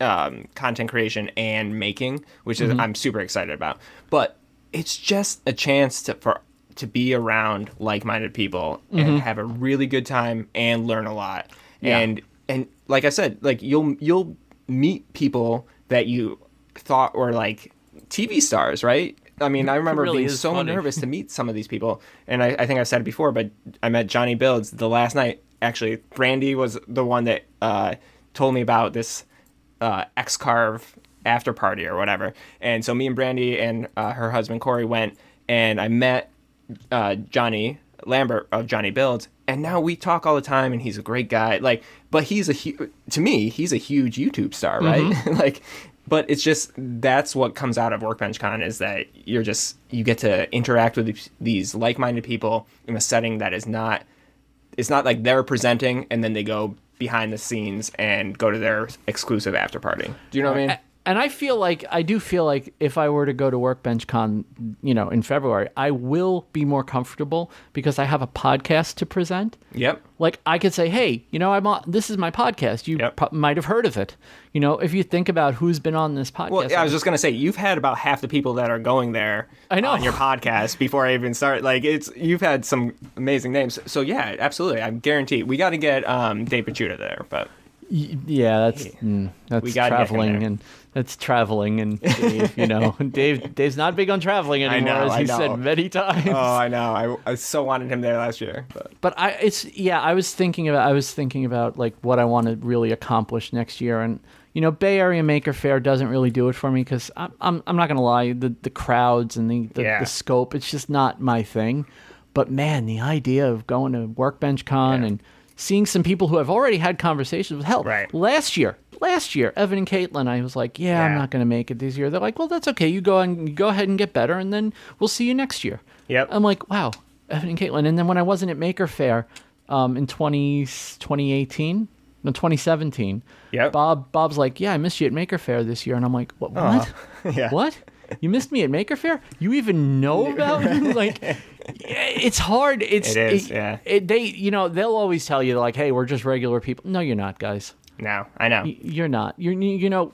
Speaker 2: um, content creation and making, which is I'm super excited about. But it's just a chance to for to be around like-minded people and have a really good time and learn a lot.
Speaker 1: Yeah.
Speaker 2: And and like I said, like you'll you'll meet people that you thought were like TV stars, right? I mean, I remember
Speaker 1: really
Speaker 2: being so
Speaker 1: funny.
Speaker 2: nervous to meet some of these people, and I, I think I've said it before, but I met Johnny Builds the last night. Actually, Brandy was the one that uh, told me about this uh, X Carve after party or whatever. And so me and Brandy and uh, her husband Corey went, and I met uh, Johnny Lambert of Johnny Builds, and now we talk all the time, and he's a great guy. Like, but he's a hu- to me, he's a huge YouTube star, right? like, but it's just that's what comes out of Workbench Con is that you're just you get to interact with these- these like-minded people in a setting that is not it's not like they're presenting and then they go behind the scenes and go to their exclusive after party. Do you know what I mean?
Speaker 1: And I feel like I do feel like if I were to go to Workbench Con, you know, in February, I will be more comfortable because I have a podcast to present.
Speaker 2: Yep.
Speaker 1: Like I could say, "Hey, you know, I'm on. This is my podcast. You
Speaker 2: Yep.
Speaker 1: pro- might have heard of it. You know, if you think about who's been on this podcast.
Speaker 2: Well, yeah, I was just gonna say you've had about half the people that are going there.
Speaker 1: I know.
Speaker 2: on your podcast before I even start. Like it's you've had some amazing names. So yeah, absolutely. I guarantee we got to get um, Dave Picciuto there. But
Speaker 1: yeah, that's mm, that's
Speaker 2: We gotta get him
Speaker 1: traveling and that's traveling and Dave, you know, Dave Dave's not big on traveling anymore,
Speaker 2: know,
Speaker 1: as he said many times.
Speaker 2: oh, I know. I, I so wanted him there last year. But
Speaker 1: but I it's yeah I was thinking about I was thinking about like what I want to really accomplish next year and you know Bay Area Maker Faire doesn't really do it for me because I'm, I'm I'm not gonna lie the the crowds and the the,
Speaker 2: Yeah.
Speaker 1: the scope it's just not my thing but man the idea of going to Workbench Con
Speaker 2: Yeah.
Speaker 1: and seeing some people who I've already had conversations with hell
Speaker 2: Right.
Speaker 1: last year last year Evan and Katelyn I was like yeah, I'm not gonna make it this year they're like well that's okay you go and go ahead and get better and then we'll see you next year
Speaker 2: Yep.
Speaker 1: I'm like, wow, Evan and Katelyn. And then when I wasn't at Maker Faire um, in 20, 2018, no, 2017,
Speaker 2: Yep.
Speaker 1: Bob Bob's like, yeah, I missed you at Maker Faire this year. And I'm like, what? What?
Speaker 2: yeah.
Speaker 1: What? You missed me at Maker Faire? You even know about me? Like, it's hard. It's
Speaker 2: It is, yeah.
Speaker 1: It, they, you know, they'll always tell you like, hey, we're just regular people. No, you're not, guys.
Speaker 2: No, I know.
Speaker 1: You're not. You're, you know,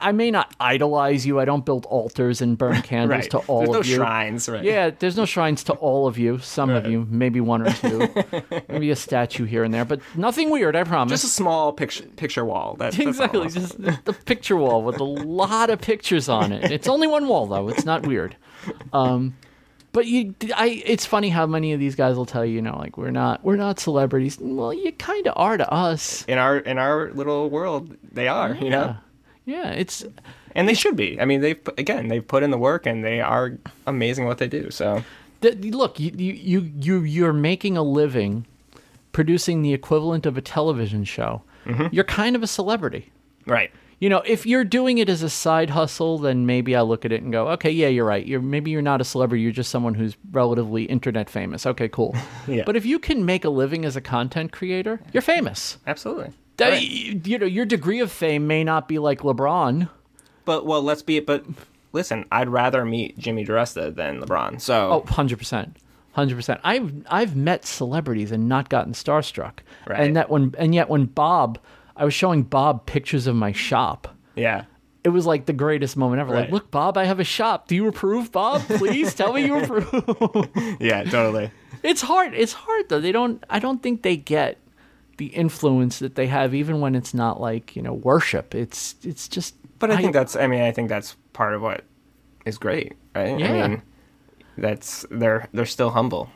Speaker 1: I- may not idolize you. I don't build altars and burn candles
Speaker 2: right.
Speaker 1: to all
Speaker 2: There's no
Speaker 1: of you.
Speaker 2: shrines. Right.
Speaker 1: Yeah, there's no shrines to all of you. Some of you, maybe one or two, maybe a statue here and there, but nothing weird. I promise.
Speaker 2: Just a small picture picture wall. That,
Speaker 1: exactly, just the, the picture wall with a lot of pictures on it. It's only one wall though. It's not weird. Um, but you, I. It's funny how many of these guys will tell you, you know, like we're not, we're not celebrities. Well, you kind of are to us.
Speaker 2: in our in our little world. They are. You know.
Speaker 1: Yeah, it's
Speaker 2: And they should be. I mean, they've again, they've put in the work, and they are amazing what they do. So
Speaker 1: Th- look, you, you you you you're making a living producing the equivalent of a television show. Mm-hmm. You're kind of a celebrity.
Speaker 2: right,
Speaker 1: You know, if you're doing it as a side hustle, then maybe I look at it and go, okay, yeah, you're right. You're maybe you're not a celebrity. You're just someone who's relatively internet famous. Okay, cool.
Speaker 2: Yeah.
Speaker 1: But if you can make a living as a content creator, you're famous.
Speaker 2: absolutely.
Speaker 1: That-
Speaker 2: Right.
Speaker 1: You know, your degree of fame may not be like LeBron.
Speaker 2: But well, let's be. But listen, I'd rather meet Jimmy DiResta than LeBron. So
Speaker 1: Oh, 100%. 100%. I've I've met celebrities and not gotten starstruck.
Speaker 2: Right.
Speaker 1: And that when and yet when Bob I was showing Bob pictures of my shop.
Speaker 2: yeah,
Speaker 1: It was like the greatest moment ever. Like, look, Bob, I have a shop. Do you approve, Bob? Please tell me you approve.
Speaker 2: yeah, totally.
Speaker 1: it's hard. It's hard though. They don't I don't think they get the influence that they have even when it's not like, you know, worship. It's it's just
Speaker 2: But I think that's. I mean, I think that's part of what is great, right?
Speaker 1: Yeah.
Speaker 2: I mean, that's they're they're still humble.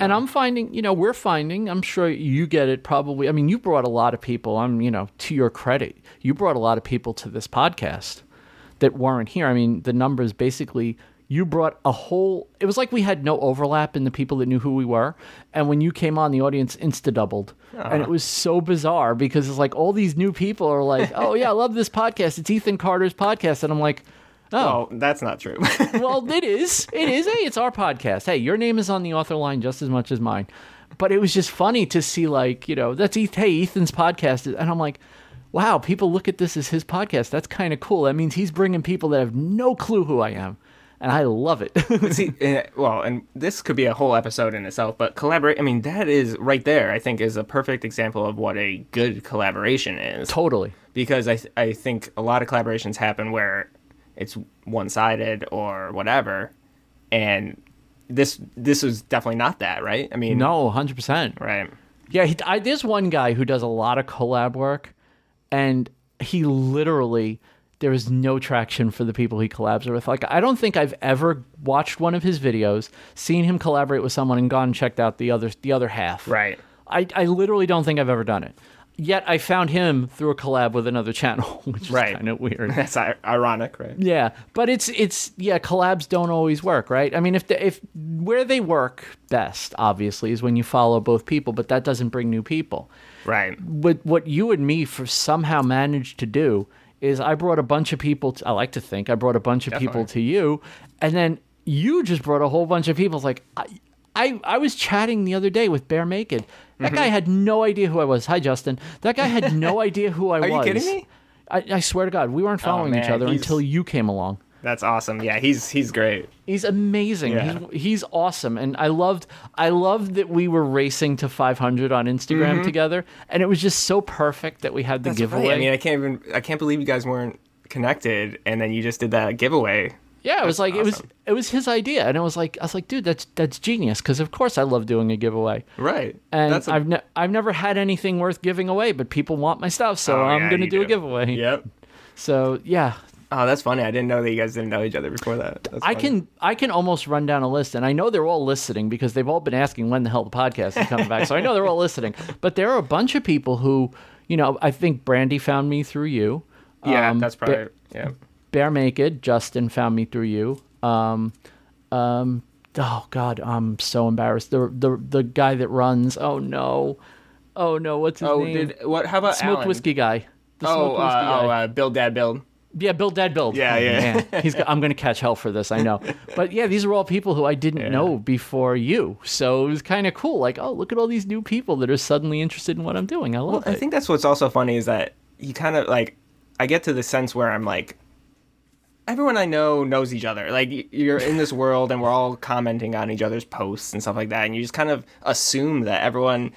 Speaker 1: And I'm finding, you know, we're finding, I'm sure you get it probably. I mean, you brought a lot of people, I'm, you know, to your credit, you brought a lot of people to this podcast that weren't here. I mean, the numbers basically, you brought a whole, it was like we had no overlap in the people that knew who we were. And when you came on, the audience insta doubled. And it ah. was so bizarre because it's like all these new people are like, oh, yeah, I love this podcast. It's Ethan Carter's podcast. And I'm like, oh,
Speaker 2: Oh, that's not true.
Speaker 1: well, it is. It is. Hey, it's our podcast. Hey, your name is on the author line just as much as mine. But it was just funny to see, like, you know, that's Eth- hey, Ethan's podcast, and I'm like, wow, people look at this as his podcast. That's kind of cool. That means he's bringing people that have no clue who I am, and I love it.
Speaker 2: See, well, and this could be a whole episode in itself, but collaborate. I mean, that is right there. I think is a perfect example of what a good collaboration is.
Speaker 1: totally.
Speaker 2: because I th- I think a lot of collaborations happen where it's one sided or whatever, and this this is definitely not that, right? I mean,
Speaker 1: No, hundred percent.
Speaker 2: right?
Speaker 1: Yeah, he, I, there's one guy who does a lot of collab work, and he literally there is no traction for the people he collabs with. Like, I don't think I've ever watched one of his videos, seen him collaborate with someone, and gone and checked out the other the other half.
Speaker 2: Right.
Speaker 1: I, I literally don't think I've ever done it. Yet I found him through a collab with another channel, which is
Speaker 2: Right.
Speaker 1: kind of weird.
Speaker 2: That's ironic, right?
Speaker 1: Yeah, but it's it's yeah, collabs don't always work, right? I mean, if the, if where they work best, obviously, is when you follow both people, but that doesn't bring new people.
Speaker 2: Right.
Speaker 1: What what you and me for somehow managed to do is I brought a bunch of people. To, I like to think I brought a bunch of people to you, and then you just brought a whole bunch of people. It's like I. I, I was chatting the other day with Bear Naked. That
Speaker 2: Mm-hmm.
Speaker 1: guy had no idea who I was. Hi, Justin. That guy had no idea who I
Speaker 2: Are
Speaker 1: was.
Speaker 2: Are you kidding me?
Speaker 1: I, I swear to God, we weren't following each
Speaker 2: Oh, man,
Speaker 1: other
Speaker 2: he's-
Speaker 1: until you came along.
Speaker 2: That's awesome. Yeah, he's he's great.
Speaker 1: He's amazing.
Speaker 2: Yeah.
Speaker 1: He's, he's awesome, and I loved I loved that we were racing to 500 on Instagram together, and it was just so perfect that we had the
Speaker 2: Mm-hmm. That's
Speaker 1: giveaway.
Speaker 2: right. I mean, I can't even I can't believe you guys weren't connected, and then you just did that giveaway.
Speaker 1: Yeah, it was
Speaker 2: that's
Speaker 1: like it was it was his idea, and it was like I was like, dude, that's that's genius because of course I love doing a giveaway,
Speaker 2: Right.
Speaker 1: and
Speaker 2: That's a-
Speaker 1: I've ne- I've never had anything worth giving away, but people want my stuff, so
Speaker 2: Oh,
Speaker 1: I'm
Speaker 2: yeah,
Speaker 1: gonna
Speaker 2: you
Speaker 1: do, a giveaway.
Speaker 2: Yep.
Speaker 1: So yeah,
Speaker 2: Oh, that's funny. I didn't know that you guys didn't know each other before that. That's
Speaker 1: I
Speaker 2: funny.
Speaker 1: can I can almost run down a list, and I know they're all listening because they've all been asking when the hell the podcast is coming back. So I know they're all listening. But there are a bunch of people who, you know, I think Brandy found me through you.
Speaker 2: Yeah,
Speaker 1: Um,
Speaker 2: that's
Speaker 1: Ba-
Speaker 2: probably yeah.
Speaker 1: Bare Naked, Justin found me through you. Um, um, oh God, I'm so embarrassed. The the the guy that runs. Oh no, oh no, what's his
Speaker 2: Oh,
Speaker 1: name?
Speaker 2: did what? How about
Speaker 1: Smoked
Speaker 2: Alan?
Speaker 1: whiskey guy. The
Speaker 2: Oh,
Speaker 1: smoked whiskey
Speaker 2: uh,
Speaker 1: guy.
Speaker 2: oh, uh, build dad build.
Speaker 1: Yeah, Build Dad Build.
Speaker 2: Yeah, yeah.
Speaker 1: Man, he's. I'm going to catch hell for this. I know. But yeah, these are all people who I didn't know before you. So it was kind of cool. Like, oh, look at all these new people that are suddenly interested in what I'm doing. I love
Speaker 2: I
Speaker 1: it.
Speaker 2: I think that's what's also funny is that you kind of like I get to the sense where I'm like everyone I know knows each other. Like you're in this world and we're all commenting on each other's posts and stuff like that and you just kind of assume that everyone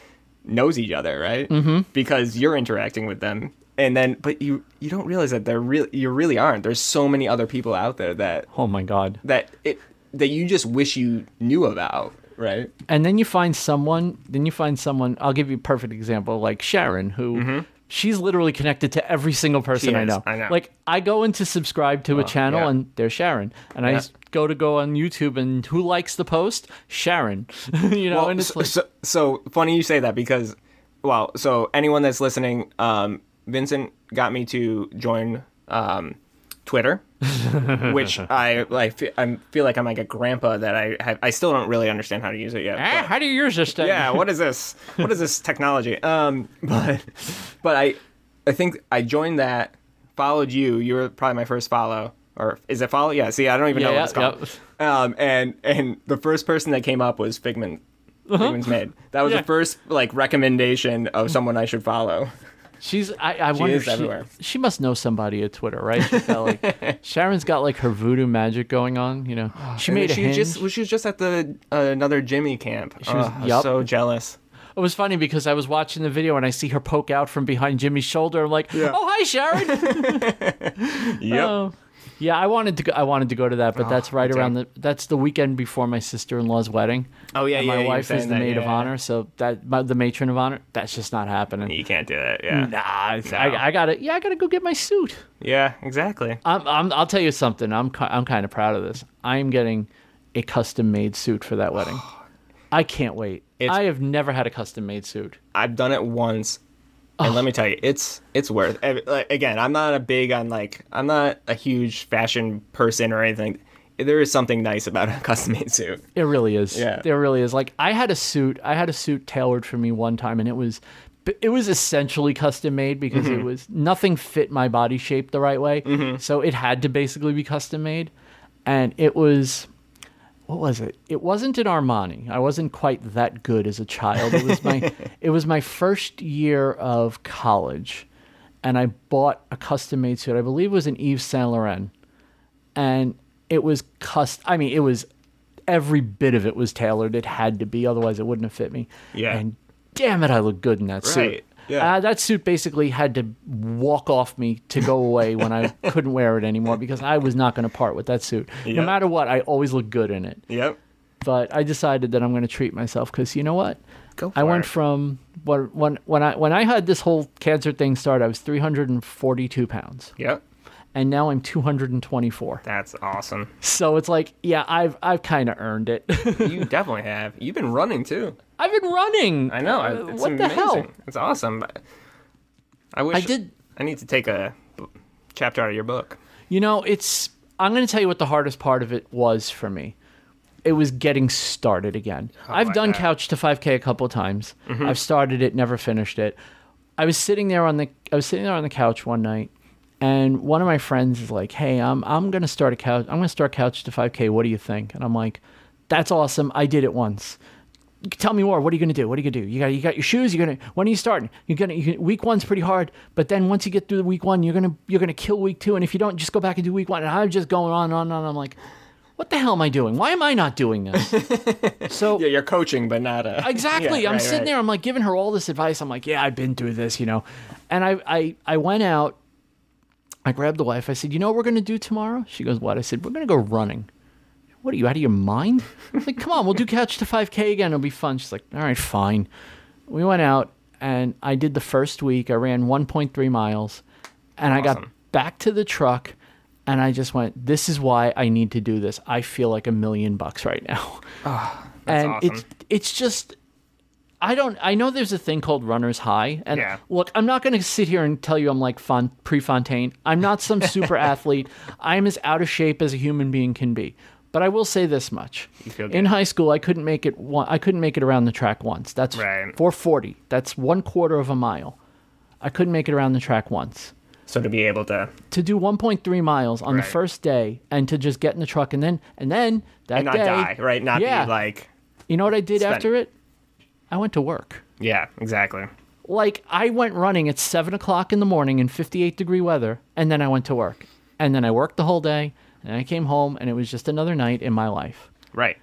Speaker 2: knows each other, right? Mm-hmm. Because you're interacting with them. And then but you you don't realize that they're really you really aren't. There's so many other people out there that
Speaker 1: oh my god.
Speaker 2: that it that you just wish you knew about, right?
Speaker 1: And then you find someone. Then you find someone. I'll give you a perfect example, like Sharon, who. She's literally connected to every single person I know.
Speaker 2: I know.
Speaker 1: Like I go in to subscribe to a channel
Speaker 2: yeah.
Speaker 1: and there's Sharon, and I
Speaker 2: Yeah.
Speaker 1: just go to go on YouTube and who likes the post? Sharon. you know,
Speaker 2: Well,
Speaker 1: and it's
Speaker 2: so,
Speaker 1: like
Speaker 2: so, so funny you say that because, well, so anyone that's listening, um, Vincent got me to join um, Twitter, which I like. fe- I feel like I'm like a grandpa that I have. I still don't really understand how to use it yet.
Speaker 1: ah, how do you use this thing?
Speaker 2: yeah, what is this? What is this technology? Um, but but I I think I joined that, followed you. You were probably my first follow, or is it follow? Yeah. See, I don't even know what it's
Speaker 1: yeah,
Speaker 2: called. Um, and and the first person that came up was Figment. Figments Made. That was
Speaker 1: Uh-huh. Yeah.
Speaker 2: the first like recommendation of someone I should follow.
Speaker 1: She's I, I wonder
Speaker 2: is
Speaker 1: if she,
Speaker 2: everywhere.
Speaker 1: she must know somebody at Twitter, right? She's got like Sharon's got like her voodoo magic going on, you know. She
Speaker 2: And
Speaker 1: made a
Speaker 2: she
Speaker 1: hinge.
Speaker 2: just well, she was just at the uh, another Jimmy camp.
Speaker 1: She was-
Speaker 2: Ugh, I was so jealous.
Speaker 1: it was funny because I was watching the video and I see her poke out from behind Jimmy's shoulder. I'm like,
Speaker 2: Yeah.
Speaker 1: "Oh, hi, Sharon."
Speaker 2: Yep.
Speaker 1: Oh. Yeah, I wanted to go, I wanted to go to that, but oh, that's right
Speaker 2: me
Speaker 1: around the that's the weekend before my sister-in-law's wedding.
Speaker 2: Oh, yeah,
Speaker 1: and
Speaker 2: yeah,
Speaker 1: My wife is the
Speaker 2: that,
Speaker 1: maid of honor, so that my, the matron of honor. That's just not happening.
Speaker 2: You can't do that. Yeah.
Speaker 1: Nah,
Speaker 2: No.
Speaker 1: I, I gotta yeah, I gotta go get my suit.
Speaker 2: Yeah. Exactly.
Speaker 1: I'm, I'm, I'll tell you something. I'm, I'm kind of proud of this. I'm getting a custom made suit for that wedding. I can't wait.
Speaker 2: It's-
Speaker 1: I have never had a custom made suit.
Speaker 2: I've done it once, and let me tell you, it's it's worth. Again, I'm not a big on like I'm not a huge fashion person or anything. There is something nice about a custom made suit.
Speaker 1: It really is.
Speaker 2: Yeah.
Speaker 1: There really is. Like I had a suit. I had a suit tailored for me one time, and it was, it was essentially custom made because
Speaker 2: Mm-hmm.
Speaker 1: it was nothing fit my body shape the right way. So it had to basically be custom made, and it was. What was it? It wasn't an Armani. I wasn't quite that good as a child. It was my it was my first year of college, and I bought a custom made suit. I believe it was an Yves Saint Laurent, and it was cust. I mean, it was every bit of it was tailored. It had to be, otherwise it wouldn't have fit me.
Speaker 2: Yeah.
Speaker 1: And damn it, I look good in that suit.
Speaker 2: Yeah.
Speaker 1: Uh, that suit basically had to walk off me to go away when I couldn't wear it anymore because I was not going to part with that suit.
Speaker 2: Yeah.
Speaker 1: No matter what, I always look good in it.
Speaker 2: Yep.
Speaker 1: But I decided that I'm going to treat myself because you know what?
Speaker 2: Go
Speaker 1: I
Speaker 2: for
Speaker 1: went
Speaker 2: it.
Speaker 1: from what when when I when I had this whole cancer thing start, I was 342 pounds,
Speaker 2: Yep.
Speaker 1: and now I'm 224.
Speaker 2: That's awesome.
Speaker 1: So it's like, yeah, I've I've kind of earned it.
Speaker 2: You definitely have. You've been running too.
Speaker 1: I've been running.
Speaker 2: I know.
Speaker 1: Uh,
Speaker 2: It's
Speaker 1: what
Speaker 2: amazing.
Speaker 1: the hell?
Speaker 2: It's awesome. I wish
Speaker 1: I did.
Speaker 2: I need to take a chapter out of your book.
Speaker 1: You know, it's. I'm going to tell you what the hardest part of it was for me. It was getting started again. I've done
Speaker 2: bet.
Speaker 1: couch to 5K a couple times. I've started it, never finished it. I was sitting there on the I was sitting there on the couch one night, and one of my friends is like, "Hey, I'm I'm going to start a couch. I'm going to start couch to 5K. What do you think?" And I'm like, "That's awesome. I did it once." Tell me more. What are you going to do? What are you going to do? You got you got your shoes. You're gonna when are you starting? You're gonna you, week one's pretty hard, but then once you get through the week one, you're gonna you're gonna kill week two. And if you don't, just go back and do week one. And I'm just going on and on and on. I'm like, what the hell am I doing? Why am I not doing this? so
Speaker 2: Yeah, you're coaching, but not a
Speaker 1: exactly.
Speaker 2: Yeah,
Speaker 1: I'm
Speaker 2: right,
Speaker 1: sitting
Speaker 2: right.
Speaker 1: there. I'm like giving her all this advice. I'm like, yeah, I've been through this, you know. And I I I went out. I grabbed the wife. I said, you know what we're gonna do tomorrow? She goes, what? I said, we're gonna go running. What are you out of your mind? Like, come on, we'll do couch to 5K again. It'll be fun. She's like, all right, fine. We went out and I did the first week. I ran 1.3 miles, and I got back to the truck. And I just went, this is why I need to do this. I feel like a million bucks right now. Ah, and
Speaker 2: awesome.
Speaker 1: it's it's just I don't I know there's a thing called runner's high and
Speaker 2: Yeah.
Speaker 1: look I'm not going to sit here and tell you I'm like Fon- Prefontaine I'm not some super athlete I'm as out of shape as a human being can be but I will say this much. In high school I couldn't make it one, I couldn't make it around the track once. That's
Speaker 2: Right.
Speaker 1: 440 that's one quarter of a mile. I couldn't make it around the track once.
Speaker 2: So to be able to
Speaker 1: to do 1.3 miles on the first day and to just get in the truck and then and then that
Speaker 2: and not
Speaker 1: day
Speaker 2: die, right? Not
Speaker 1: yeah.
Speaker 2: be like
Speaker 1: you know what I did
Speaker 2: Spend-
Speaker 1: after it? I went to work.
Speaker 2: Yeah, exactly.
Speaker 1: like I went running at seven o'clock in the morning in 58 degree weather, and then I went to work, and then I worked the whole day, and I came home, and it was just another night in my life,
Speaker 2: Right.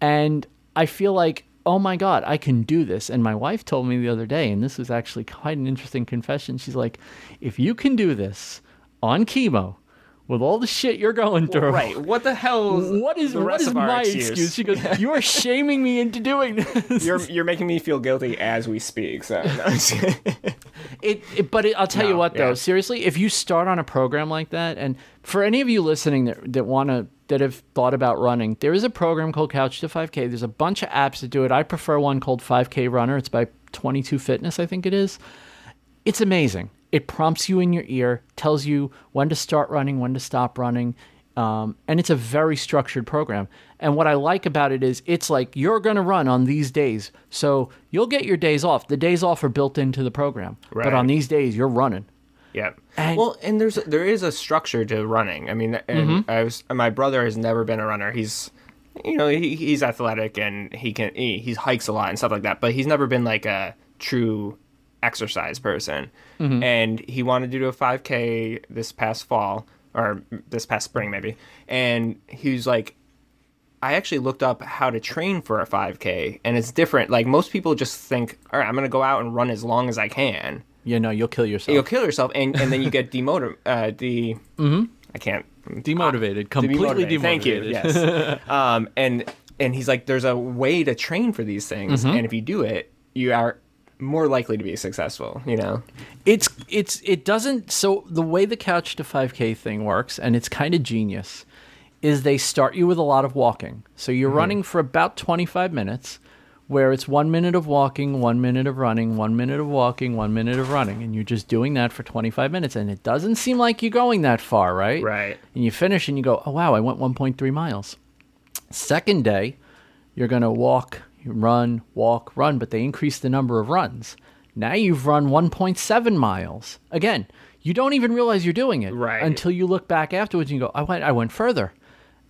Speaker 1: and I feel like. Oh my God, I can do this. And my wife told me the other day, and this was actually quite an interesting confession. She's like, if you can do this on chemo with all the shit you're going through,
Speaker 2: Right. What the hell? is
Speaker 1: what is what is my
Speaker 2: excuse?
Speaker 1: excuse? She goes, You are shaming me into doing this.
Speaker 2: You're you're making me feel guilty as we speak. So no, I'm just kidding.
Speaker 1: It, it but it, I'll tell you
Speaker 2: No,
Speaker 1: what though, seriously, if you start on a program like that, and for any of you listening that that want to that have thought about running, there is a program called Couch to 5K. There's a bunch of apps that do it. I prefer one called 5K Runner. It's by 22 Fitness, I think it is. It's amazing. It prompts you in your ear, tells you when to start running, when to stop running. Um, and it's a very structured program. And what I like about it is it's like you're going to run on these days. So you'll get your days off. The days off are built into the program. But on these days, you're running.
Speaker 2: Yeah.
Speaker 1: And-
Speaker 2: well, and there's there is a structure to running. I mean, and
Speaker 1: Mm-hmm.
Speaker 2: I was my brother has never been a runner. He's you know he, he's athletic and he can he, he hikes a lot and stuff like that. But he's never been like a true exercise person.
Speaker 1: Mm-hmm.
Speaker 2: And he wanted to do a 5K this past fall or this past spring maybe. And he was like, I actually looked up how to train for a 5K, and it's different. Like most people just think, all right, I'm gonna go out and run as long as I can
Speaker 1: You know, you'll kill yourself.
Speaker 2: you'll kill yourself and, and then you get demotiv uh the I can't
Speaker 1: demotivated. Completely demotivated.
Speaker 2: Thank you. Yes. um and and he's like there's a way to train for these things and if you do it you are more likely to be successful, you know.
Speaker 1: it's it's it doesn't so the way the couch to 5k thing works and it's kind of genius is they start you with a lot of walking so you're mm-hmm. running for about 25 minutes where it's one minute of walking one minute of running one minute of walking one minute of running and you're just doing that for 25 minutes and it doesn't seem like you're going that far right
Speaker 2: Right.
Speaker 1: and you finish and you go oh wow i went 1.3 miles second day you're going to walk, you run, walk, run, but they increase the number of runs. Now you've run 1.7 miles. Again, you don't even realize you're doing it
Speaker 2: Right.
Speaker 1: until you look back afterwards and you go, I went, I went further.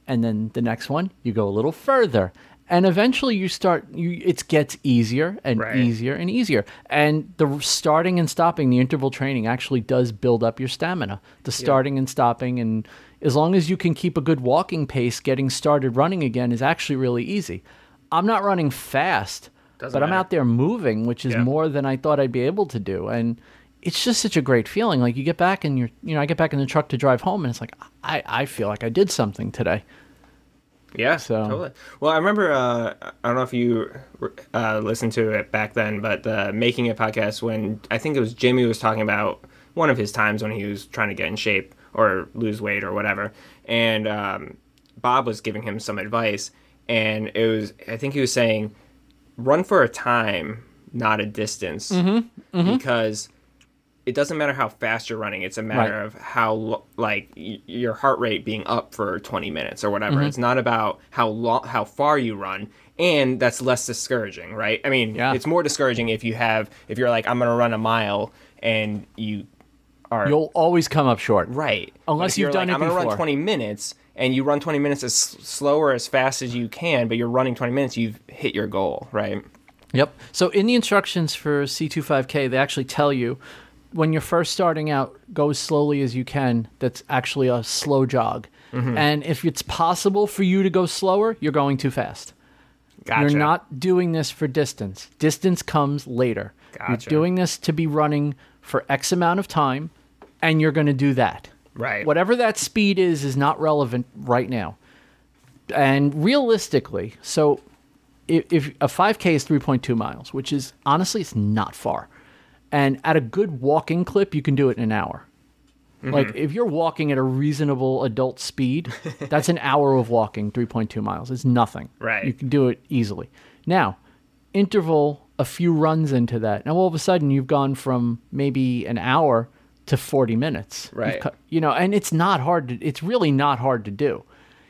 Speaker 1: And then the next one, you go a little further. And eventually you start, you, it gets easier and
Speaker 2: Right.
Speaker 1: easier and easier. And the starting and stopping, the interval training actually does build up your stamina. The starting and stopping, and as long as you can keep a good walking pace, getting started running again is actually really easy. I'm not running fast,
Speaker 2: Doesn't
Speaker 1: but I'm out there moving, which is
Speaker 2: Yeah.
Speaker 1: more than I thought I'd be able to do. And it's just such a great feeling. Like you get back and you're, you know, I get back in the truck to drive home, and it's like I, I feel like I did something today.
Speaker 2: Yeah,
Speaker 1: So-
Speaker 2: totally. Well, I remember. Uh, I don't know if you uh, listened to it back then, but the Making It podcast when I think it was Jimmy was talking about one of his times when he was trying to get in shape or lose weight or whatever, and um, Bob was giving him some advice, and it was I think he was saying, run for a time, not a distance, because it doesn't matter how fast you're running. It's a matter
Speaker 1: Right.
Speaker 2: of how like y- your heart rate being up for 20 minutes or whatever.
Speaker 1: Mm-hmm.
Speaker 2: It's not about how long, how far you run, and that's less discouraging, right? I mean,
Speaker 1: Yeah.
Speaker 2: it's more discouraging if you have if you're like I'm going to run a mile and you are
Speaker 1: You'll always come up short.
Speaker 2: right.
Speaker 1: Unless
Speaker 2: But if you're
Speaker 1: you've done
Speaker 2: like,
Speaker 1: it
Speaker 2: I'm gonna run 20 minutes and you run 20 minutes as slow or as fast as you can, but you're running 20 minutes, you've hit your goal, right?
Speaker 1: Yep. So in the instructions for C25K, they actually tell you when you're first starting out, go as slowly as you can. That's actually a slow jog.
Speaker 2: Mm-hmm.
Speaker 1: And if it's possible for you to go slower, you're going too fast.
Speaker 2: Gotcha.
Speaker 1: You're not doing this for distance. Distance comes later.
Speaker 2: Gotcha.
Speaker 1: You're doing this to be running for X amount of time, and you're going to do that.
Speaker 2: Right.
Speaker 1: Whatever that speed is, is not relevant right now. And realistically, so if, if a 5K is 3.2 miles, which is honestly, it's not far. And at a good walking clip, you can do it in an hour.
Speaker 2: Mm-hmm.
Speaker 1: Like if you're walking at a reasonable adult speed, that's an hour of walking, 3.2 miles. It's nothing.
Speaker 2: Right.
Speaker 1: You can do it easily. Now, interval a few runs into that. Now all of a sudden you've gone from maybe an hour to 40 minutes.
Speaker 2: Right.
Speaker 1: cut- you know, and it's not hard to it's really not hard to do.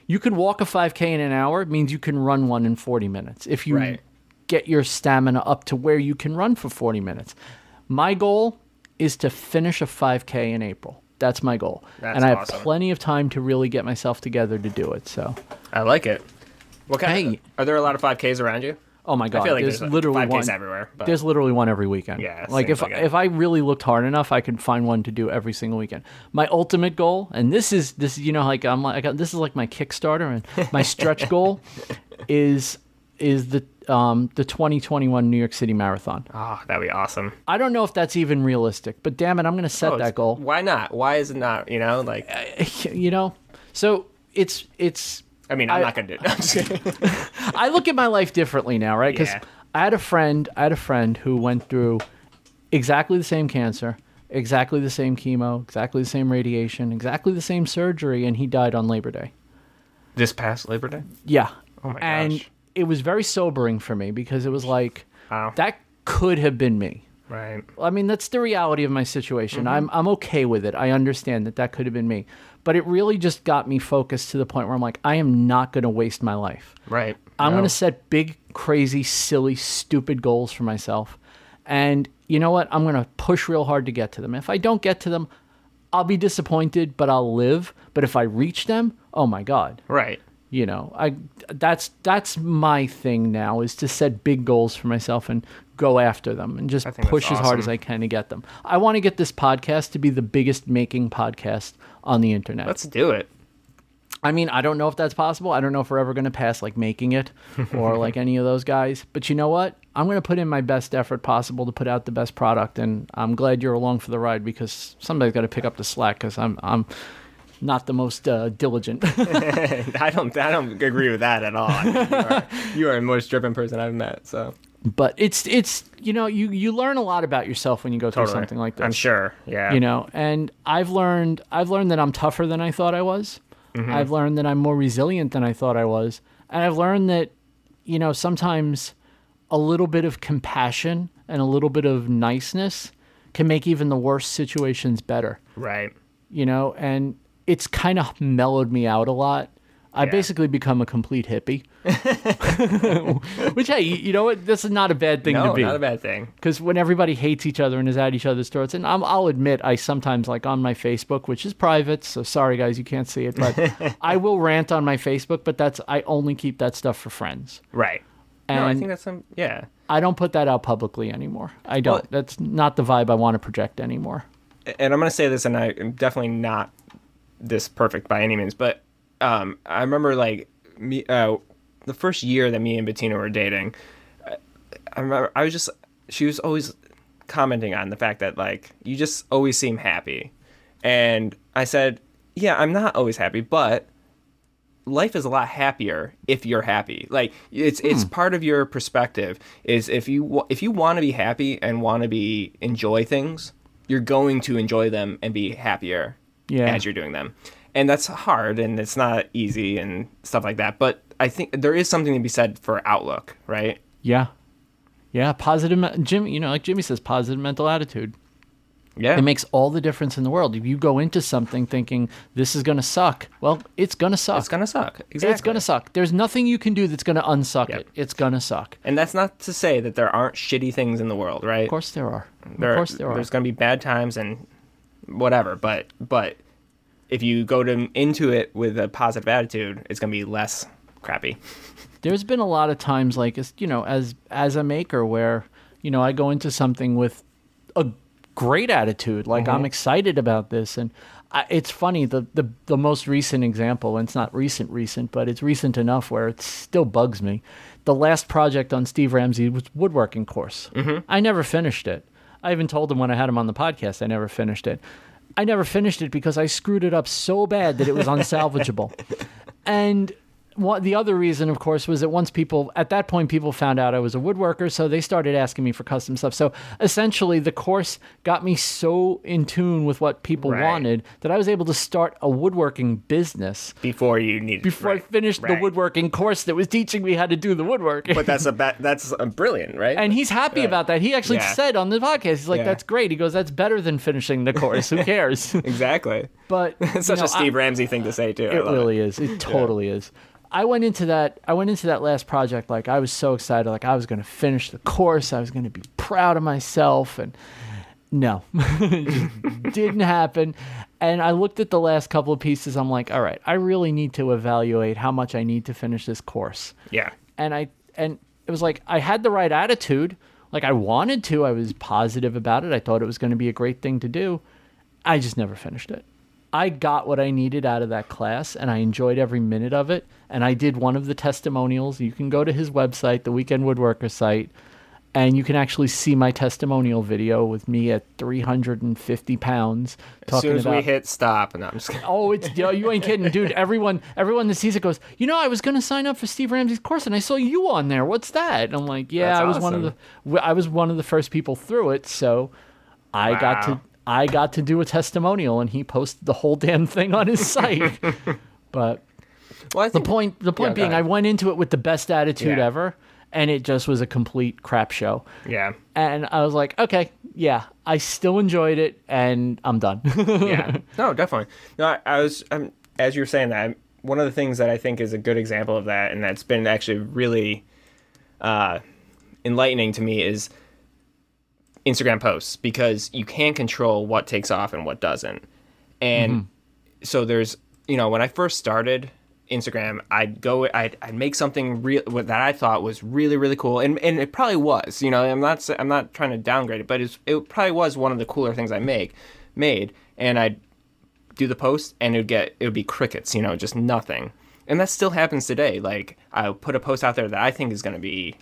Speaker 1: You can walk a 5k in an hour, it means you can run one in 40 minutes. If you
Speaker 2: Right.
Speaker 1: get your stamina up to where you can run for 40 minutes. My goal is to finish a 5k in April. That's my goal.
Speaker 2: That's
Speaker 1: and I have plenty of time to really get myself together to do it. So,
Speaker 2: I like it. What kind
Speaker 1: Hey.
Speaker 2: are there a lot of 5Ks around you?
Speaker 1: Oh my god,
Speaker 2: I feel like
Speaker 1: there's,
Speaker 2: there's, uh,
Speaker 1: literally
Speaker 2: 5Ks
Speaker 1: one
Speaker 2: everywhere. But
Speaker 1: There's literally one every weekend.
Speaker 2: Yeah,
Speaker 1: like if
Speaker 2: like
Speaker 1: if I really looked hard enough, I could find one to do every single weekend. My ultimate goal, and this is this you know like I'm like I got, this is like my Kickstarter, and my stretch goal is is the um the 2021 New York City Marathon.
Speaker 2: oh, that'd be awesome.
Speaker 1: I don't know if that's even realistic, but damn it, I'm going to set
Speaker 2: Oh,
Speaker 1: that goal.
Speaker 2: Why not? Why is it not? You know, like uh,
Speaker 1: You know, so it's it's.
Speaker 2: I mean, I'm
Speaker 1: I-
Speaker 2: not gonna do it. I'm just.
Speaker 1: I look at my life differently now, right? Because
Speaker 2: Yeah.
Speaker 1: I had a friend, I had a friend who went through exactly the same cancer, exactly the same chemo, exactly the same radiation, exactly the same surgery, and he died on Labor Day.
Speaker 2: this past Labor Day.
Speaker 1: Yeah.
Speaker 2: Oh my gosh.
Speaker 1: and it was very sobering for me because it was like
Speaker 2: Wow.
Speaker 1: that could have been me.
Speaker 2: Right.
Speaker 1: I mean, that's the reality of my situation.
Speaker 2: Mm-hmm.
Speaker 1: I'm I'm okay with it. I understand that that could have been me, but it really just got me focused to the point where I'm like, I am not going to waste my life.
Speaker 2: Right.
Speaker 1: I'm
Speaker 2: No.
Speaker 1: going to set big, crazy, silly, stupid goals for myself, and you know what? I'm going to push real hard to get to them. If I don't get to them, I'll be disappointed, but I'll live. But if I reach them, oh my god,
Speaker 2: Right.
Speaker 1: you know i that's that's my thing now is to set big goals for myself and go after them and just push
Speaker 2: that's
Speaker 1: as hard as i can to get them i want to get this podcast to be the biggest making podcast on the internet
Speaker 2: Let's do it.
Speaker 1: i mean i don't know if that's possible i don't know if we're ever going to pass like making it or like any of those guys but you know what i'm going to put in my best effort possible to put out the best product and i'm glad you're along for the ride because somebody's got to pick up the slack because i'm i'm not the most uh, diligent
Speaker 2: I don't. I don't agree with that at all. I mean, you, are, you are the most driven person I've met. So
Speaker 1: but it's it's you know you you learn a lot about yourself when you go through
Speaker 2: totally.
Speaker 1: something like this
Speaker 2: I'm sure. Yeah.
Speaker 1: you know and i've learned i've learned that i'm tougher than i thought i was
Speaker 2: Mm-hmm.
Speaker 1: i've learned that i'm more resilient than i thought i was and i've learned that you know sometimes a little bit of compassion and a little bit of niceness can make even the worst situations better
Speaker 2: Right.
Speaker 1: you know and it's kind of mellowed me out a lot I
Speaker 2: Yeah.
Speaker 1: basically become a complete hippie, which hey, you know what? This is not a bad thing
Speaker 2: No,
Speaker 1: to be
Speaker 2: not a bad thing.
Speaker 1: because when everybody hates each other and is at each other's throats, and I'm, I'll admit I sometimes like on my Facebook, which is private, so sorry guys, you can't see it, but I will rant on my Facebook, but that's I only keep that stuff for friends.
Speaker 2: Right. no, I think that's some. Yeah.
Speaker 1: I don't put that out publicly anymore. I don't.
Speaker 2: Well-
Speaker 1: that's not the vibe I want to project anymore.
Speaker 2: and I'm gonna say this, and I am definitely not this perfect by any means, but um, I remember like me uh, the first year that me and Bettina were dating. I, I remember I was just she was always commenting on the fact that like you just always seem happy, and I said, yeah, I'm not always happy, but life is a lot happier if you're happy. Like it's it's hmm. part of your perspective is if you if you want to be happy and want to be enjoy things, you're going to enjoy them and be happier
Speaker 1: Yeah.
Speaker 2: as you're doing them. And that's hard and it's not easy and stuff like that, but I think there is something to be said for outlook, right?
Speaker 1: Yeah, yeah. Positive, Jimmy. You know, like Jimmy says, positive mental attitude.
Speaker 2: Yeah.
Speaker 1: It makes all the difference in the world. If you go into something thinking this is gonna suck, well, it's gonna suck.
Speaker 2: it's going to suck. Exactly.
Speaker 1: It's gonna suck. There's nothing you can do that's gonna unsuck
Speaker 2: Yep.
Speaker 1: it. It's gonna suck.
Speaker 2: And that's not to say that there aren't shitty things in the world, right?
Speaker 1: Of course there are.
Speaker 2: there,
Speaker 1: of course there are.
Speaker 2: There's going to be bad times and whatever, but but if you go to into it with a positive attitude, it's gonna be less crappy.
Speaker 1: There's been a lot of times, like as you know, as as a maker, where you know I go into something with a great attitude, like I'm mm-hmm. excited about this, and I, it's funny. The, the the most recent example, and it's not recent, recent, but it's recent enough where it still bugs me. The last project on Steve Ramsey was woodworking course. Mm-hmm. I never finished it. I even told him when I had him on the podcast, I never finished it. I never finished it because I screwed it up so bad that it was unsalvageable. and what the other reason, of course, was that once people at that point people found out I was a woodworker, so they started asking me for custom stuff. So essentially, the course got me so in tune with what people
Speaker 2: Right.
Speaker 1: wanted that I was able to start a woodworking business
Speaker 2: Before you need
Speaker 1: before
Speaker 2: right,
Speaker 1: I finished the woodworking course that was teaching me how to do the woodworking.
Speaker 2: But that's a ba- that's a brilliant, right?
Speaker 1: and he's happy
Speaker 2: Right.
Speaker 1: about that. He actually
Speaker 2: Yeah.
Speaker 1: said on the podcast, he's like,
Speaker 2: Yeah.
Speaker 1: "That's great." He goes, "That's better than finishing the course. Who cares?"
Speaker 2: exactly.
Speaker 1: but
Speaker 2: such
Speaker 1: you know,
Speaker 2: a Steve
Speaker 1: I-
Speaker 2: Ramsey thing to say too.
Speaker 1: It really is. It totally is. I went into that. I went into that last project like I was so excited. Like I was going to finish the course. I was going to be proud of myself. And no, it didn't happen. And I looked at the last couple of pieces. I'm like, all right, I really need to evaluate how much I need to finish this course.
Speaker 2: Yeah.
Speaker 1: And I and it was like I had the right attitude. Like I wanted to. I was positive about it. I thought it was going to be a great thing to do. I just never finished it. I got what I needed out of that class and I enjoyed every minute of it. And I did one of the testimonials. You can go to his website, the Weekend Woodworker site, and you can actually see my testimonial video with me at 350 pounds
Speaker 2: As soon as
Speaker 1: about
Speaker 2: we hit stop, and I'm just kidding.
Speaker 1: Oh, it's yo, you ain't kidding, dude. Everyone, everyone that sees it goes, you know, I was gonna sign up for Steve Ramsey's course, and I saw you on there. What's that? And I'm like, yeah,
Speaker 2: That's
Speaker 1: I was one of the, I was one of the first people through it, so I got to,
Speaker 2: Wow.
Speaker 1: I got to do a testimonial, and he posted the whole damn thing on his site. but
Speaker 2: Well,
Speaker 1: the point, the point
Speaker 2: go
Speaker 1: being, I went into it with the best attitude
Speaker 2: Yeah.
Speaker 1: ever, and it just was a complete crap show.
Speaker 2: yeah,
Speaker 1: And I was like, okay, yeah, I still enjoyed it, and I'm done.
Speaker 2: yeah, no, definitely. No, I, I was, um, as you were saying that, I'm- one of the things that I think is a good example of that, and that's been actually really uh, enlightening to me, is Instagram posts because you can control what takes off and what doesn't. And mm-hmm. so there's, you know, when I first started Instagram, I'd go, I'd, I'd make something real that I thought was really, really cool, and and it probably was. You know, I'm not, I'm not trying to downgrade it, but it's, it probably was one of the cooler things I make, made, and I'd do the post, and it would get, it would be crickets. You know, just nothing. And that still happens today. Like I'll put a post out there that I think is going to be,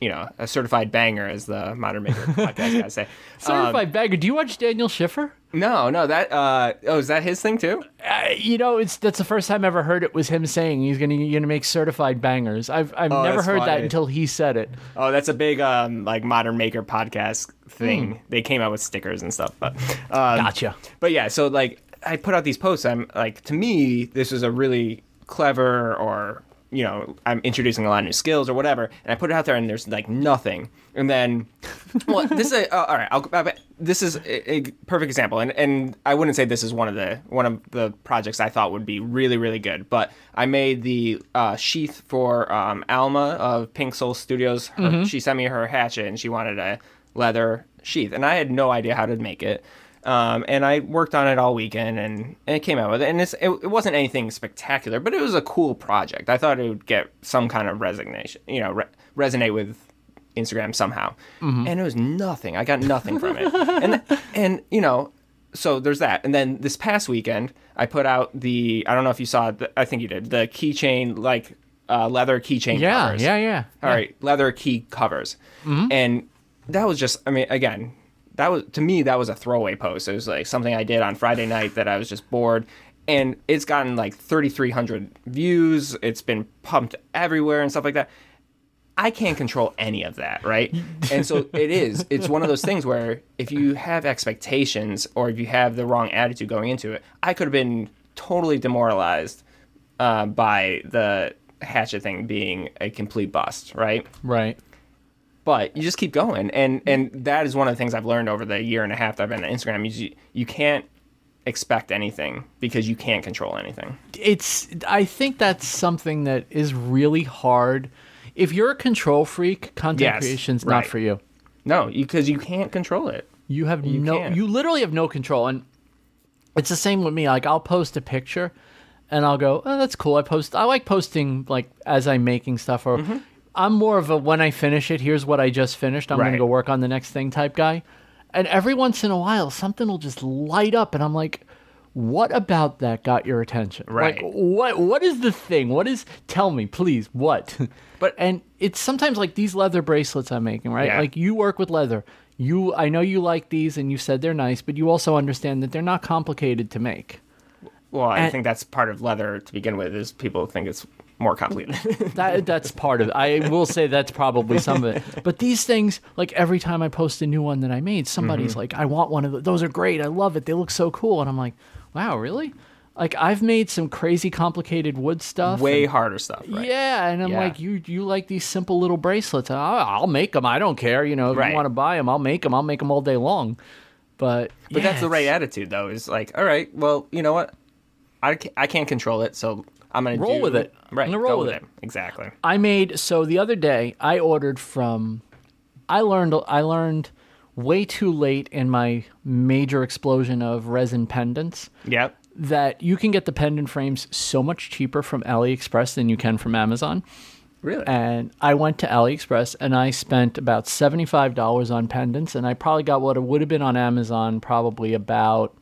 Speaker 2: you know, a certified banger, as the Modern Maker podcast guys say.
Speaker 1: Certified banger. Do you watch Daniel Schiffer?
Speaker 2: No, no, that uh oh, is that his thing too?
Speaker 1: Uh, you know, it's that's the first time I ever heard it was him saying he's gonna you're gonna make certified bangers. I've I've
Speaker 2: Oh,
Speaker 1: never heard that until he said it.
Speaker 2: Oh, that's a big um like modern maker podcast thing.
Speaker 1: Hmm.
Speaker 2: They came out with stickers and stuff, but um,
Speaker 1: Gotcha.
Speaker 2: But yeah, so like I put out these posts. I'm like to me this is a really clever or you know I'm introducing a lot of new skills or whatever, and I put it out there and there's like nothing, and then well this is a, uh, all right. I'll, I, this is a, a perfect example, and and I wouldn't say this is one of the one of the projects I thought would be really really good, but I made the uh, sheath for um, Alma of Pink Soul Studios. Her, She sent me her hatchet, and she wanted a leather sheath, and I had no idea how to make it. Um, and I worked on it all weekend, and, and it came out with it. And it's, it, it wasn't anything spectacular, but it was a cool project. I thought it would get some kind of resignation, you know, re- resonate with Instagram somehow. And it was nothing. I got nothing from it. and and you know, so there's that. And then this past weekend, I put out the I don't know if you saw it. I think you did the keychain like uh, leather keychain.
Speaker 1: Yeah,
Speaker 2: covers.
Speaker 1: yeah, yeah.
Speaker 2: All right, leather key covers, and that was just. I mean, again, that was to me that was a throwaway post. It was like something I did on Friday night that I was just bored, and it's gotten like 3,300 views. It's been pumped everywhere and stuff like that. I can't control any of that, right? And so it is. It's one of those things where if you have expectations or if you have the wrong attitude going into it, I could have been totally demoralized uh, by the hatchet thing being a complete bust, right?
Speaker 1: Right.
Speaker 2: But you just keep going, and and that is one of the things I've learned over the year and a half that I've been on Instagram. Is you, you can't expect anything because you can't control anything.
Speaker 1: It's I think that's something that is really hard. If you're a control freak, content
Speaker 2: Yes,
Speaker 1: creation's
Speaker 2: right.
Speaker 1: not for you.
Speaker 2: No, because you, can't control it.
Speaker 1: You have
Speaker 2: You
Speaker 1: no
Speaker 2: can't.
Speaker 1: you literally have no control and it's the same with me. Like I'll post a picture, and I'll go, "Oh, that's cool." I post. I like posting like as I'm making stuff, or mm-hmm. I'm more of a when I finish it. Here's what I just finished. I'm gonna
Speaker 2: Right.
Speaker 1: go work on the next thing type guy. And every once in a while, something will just light up, and I'm like, "What about that got your attention?
Speaker 2: Right.
Speaker 1: Like, what? What is the thing? What is? Tell me, please. What?
Speaker 2: But-
Speaker 1: and it's sometimes like these leather bracelets I'm making, right?
Speaker 2: Yeah.
Speaker 1: Like you work with leather. You, I know you like these, and you said they're nice, but you also understand that they're not complicated to make.
Speaker 2: Well, I
Speaker 1: And-
Speaker 2: think that's part of leather to begin with. Is people think it's more complicated.
Speaker 1: That that's part of it. I will say that's probably some of it. But these things, like every time I post a new one that I made, somebody's
Speaker 2: Mm-hmm.
Speaker 1: like, "I want one of those. Those are great. I love it. They look so cool." And I'm like, "Wow, really?" Like I've made some crazy complicated wood stuff.
Speaker 2: Way
Speaker 1: and-
Speaker 2: harder stuff. Right?
Speaker 1: Yeah, and I'm
Speaker 2: Yeah.
Speaker 1: like, you you like these simple little bracelets? I'll, I'll make them. I don't care. You know, if
Speaker 2: Right.
Speaker 1: you want to buy them, I'll make them. I'll make them all day long. But
Speaker 2: But that's the right attitude, though. Is like, all right, well, you know what? I I can't control it, so I'm gonna
Speaker 1: Roll
Speaker 2: do-
Speaker 1: with it. I'm
Speaker 2: Right,
Speaker 1: gonna roll with it.
Speaker 2: Exactly.
Speaker 1: I made so the other day I ordered from I learned I learned way too late in my major explosion of resin pendants
Speaker 2: Yep.
Speaker 1: that you can get the pendant frames so much cheaper from AliExpress than you can from Amazon.
Speaker 2: Really?
Speaker 1: And I went to AliExpress and I spent about $75 on pendants and I probably got what it would have been on Amazon probably about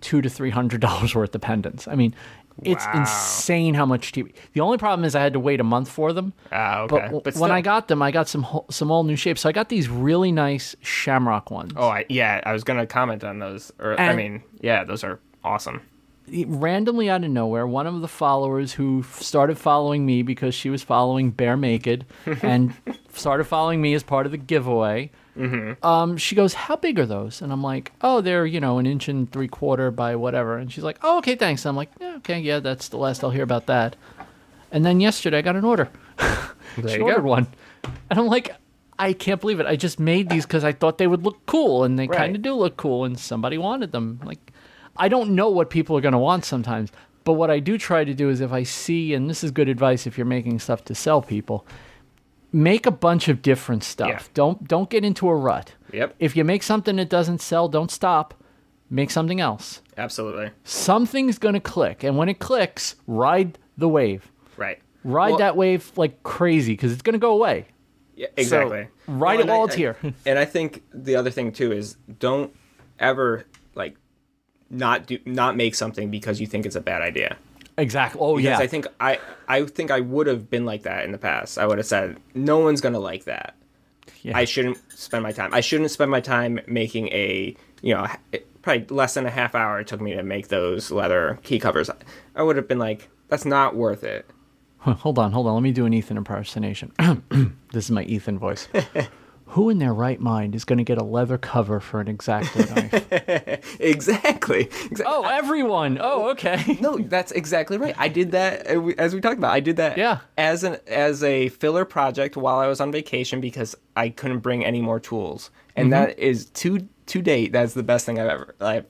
Speaker 1: 2 to 300 dollars worth of pendants. I mean, it's
Speaker 2: Wow.
Speaker 1: insane how much TV. The only problem is I had to wait a month for them.
Speaker 2: Ah,
Speaker 1: But,
Speaker 2: okay.
Speaker 1: w-
Speaker 2: But
Speaker 1: when I got them, I got some some all new shapes. So I got these really nice shamrock ones.
Speaker 2: oh, I, yeah, I was gonna comment on those. Or I mean, yeah, those are awesome.
Speaker 1: Randomly out of nowhere, one of the followers who started following me because she was following Bare Naked and started following me as part of the giveaway. Um, she goes, "How big are those?" And I'm like, "Oh, they're you know an inch and three quarter by whatever." And she's like, "Oh, okay, thanks." I'm like, "Yeah, okay, yeah, that's the last I'll hear about that." And then yesterday, I got an order.
Speaker 2: There
Speaker 1: she
Speaker 2: you go.
Speaker 1: one, and I'm like, I can't believe it. I just made these because I thought they would look cool, and they
Speaker 2: Right.
Speaker 1: kind of do look cool, and somebody wanted them. Like, I don't know what people are going to want sometimes, but what I do try to do is if I see, and this is good advice if you're making stuff to sell people, make a bunch of different stuff.
Speaker 2: Yeah.
Speaker 1: Don't don't get into a rut.
Speaker 2: Yep.
Speaker 1: If you make something that doesn't sell, don't stop. Make something else.
Speaker 2: Absolutely.
Speaker 1: Something's going to click, and when it clicks, ride the wave.
Speaker 2: Right.
Speaker 1: Ride
Speaker 2: Well,
Speaker 1: that wave like crazy because it's going to go away.
Speaker 2: Yeah, exactly.
Speaker 1: ride it
Speaker 2: and I-
Speaker 1: while it's here.
Speaker 2: and I think the other thing too is don't ever like not do not make something because you think it's a bad idea.
Speaker 1: Exactly. Oh
Speaker 2: Because
Speaker 1: yeah.
Speaker 2: I think I I think I would have been like that in the past. I would have said no one's gonna like that.
Speaker 1: Yeah.
Speaker 2: I shouldn't spend my time. I shouldn't spend my time making a you know probably less than a half hour it took me to make those leather key covers. I would have been like that's not worth it.
Speaker 1: Hold on, hold on. Let me do an Ethan impersonation. this is my Ethan voice. Who in their right mind is going to get a leather cover for an exacto knife?
Speaker 2: Exactly. exactly.
Speaker 1: oh, everyone. Oh, okay.
Speaker 2: No, that's exactly right. I did that uh, as we talked about. I did that
Speaker 1: Yeah.
Speaker 2: as an as a filler project while I was on vacation because I couldn't bring any more tools. And
Speaker 1: Mm-hmm.
Speaker 2: that is to to date that's the best thing I've ever like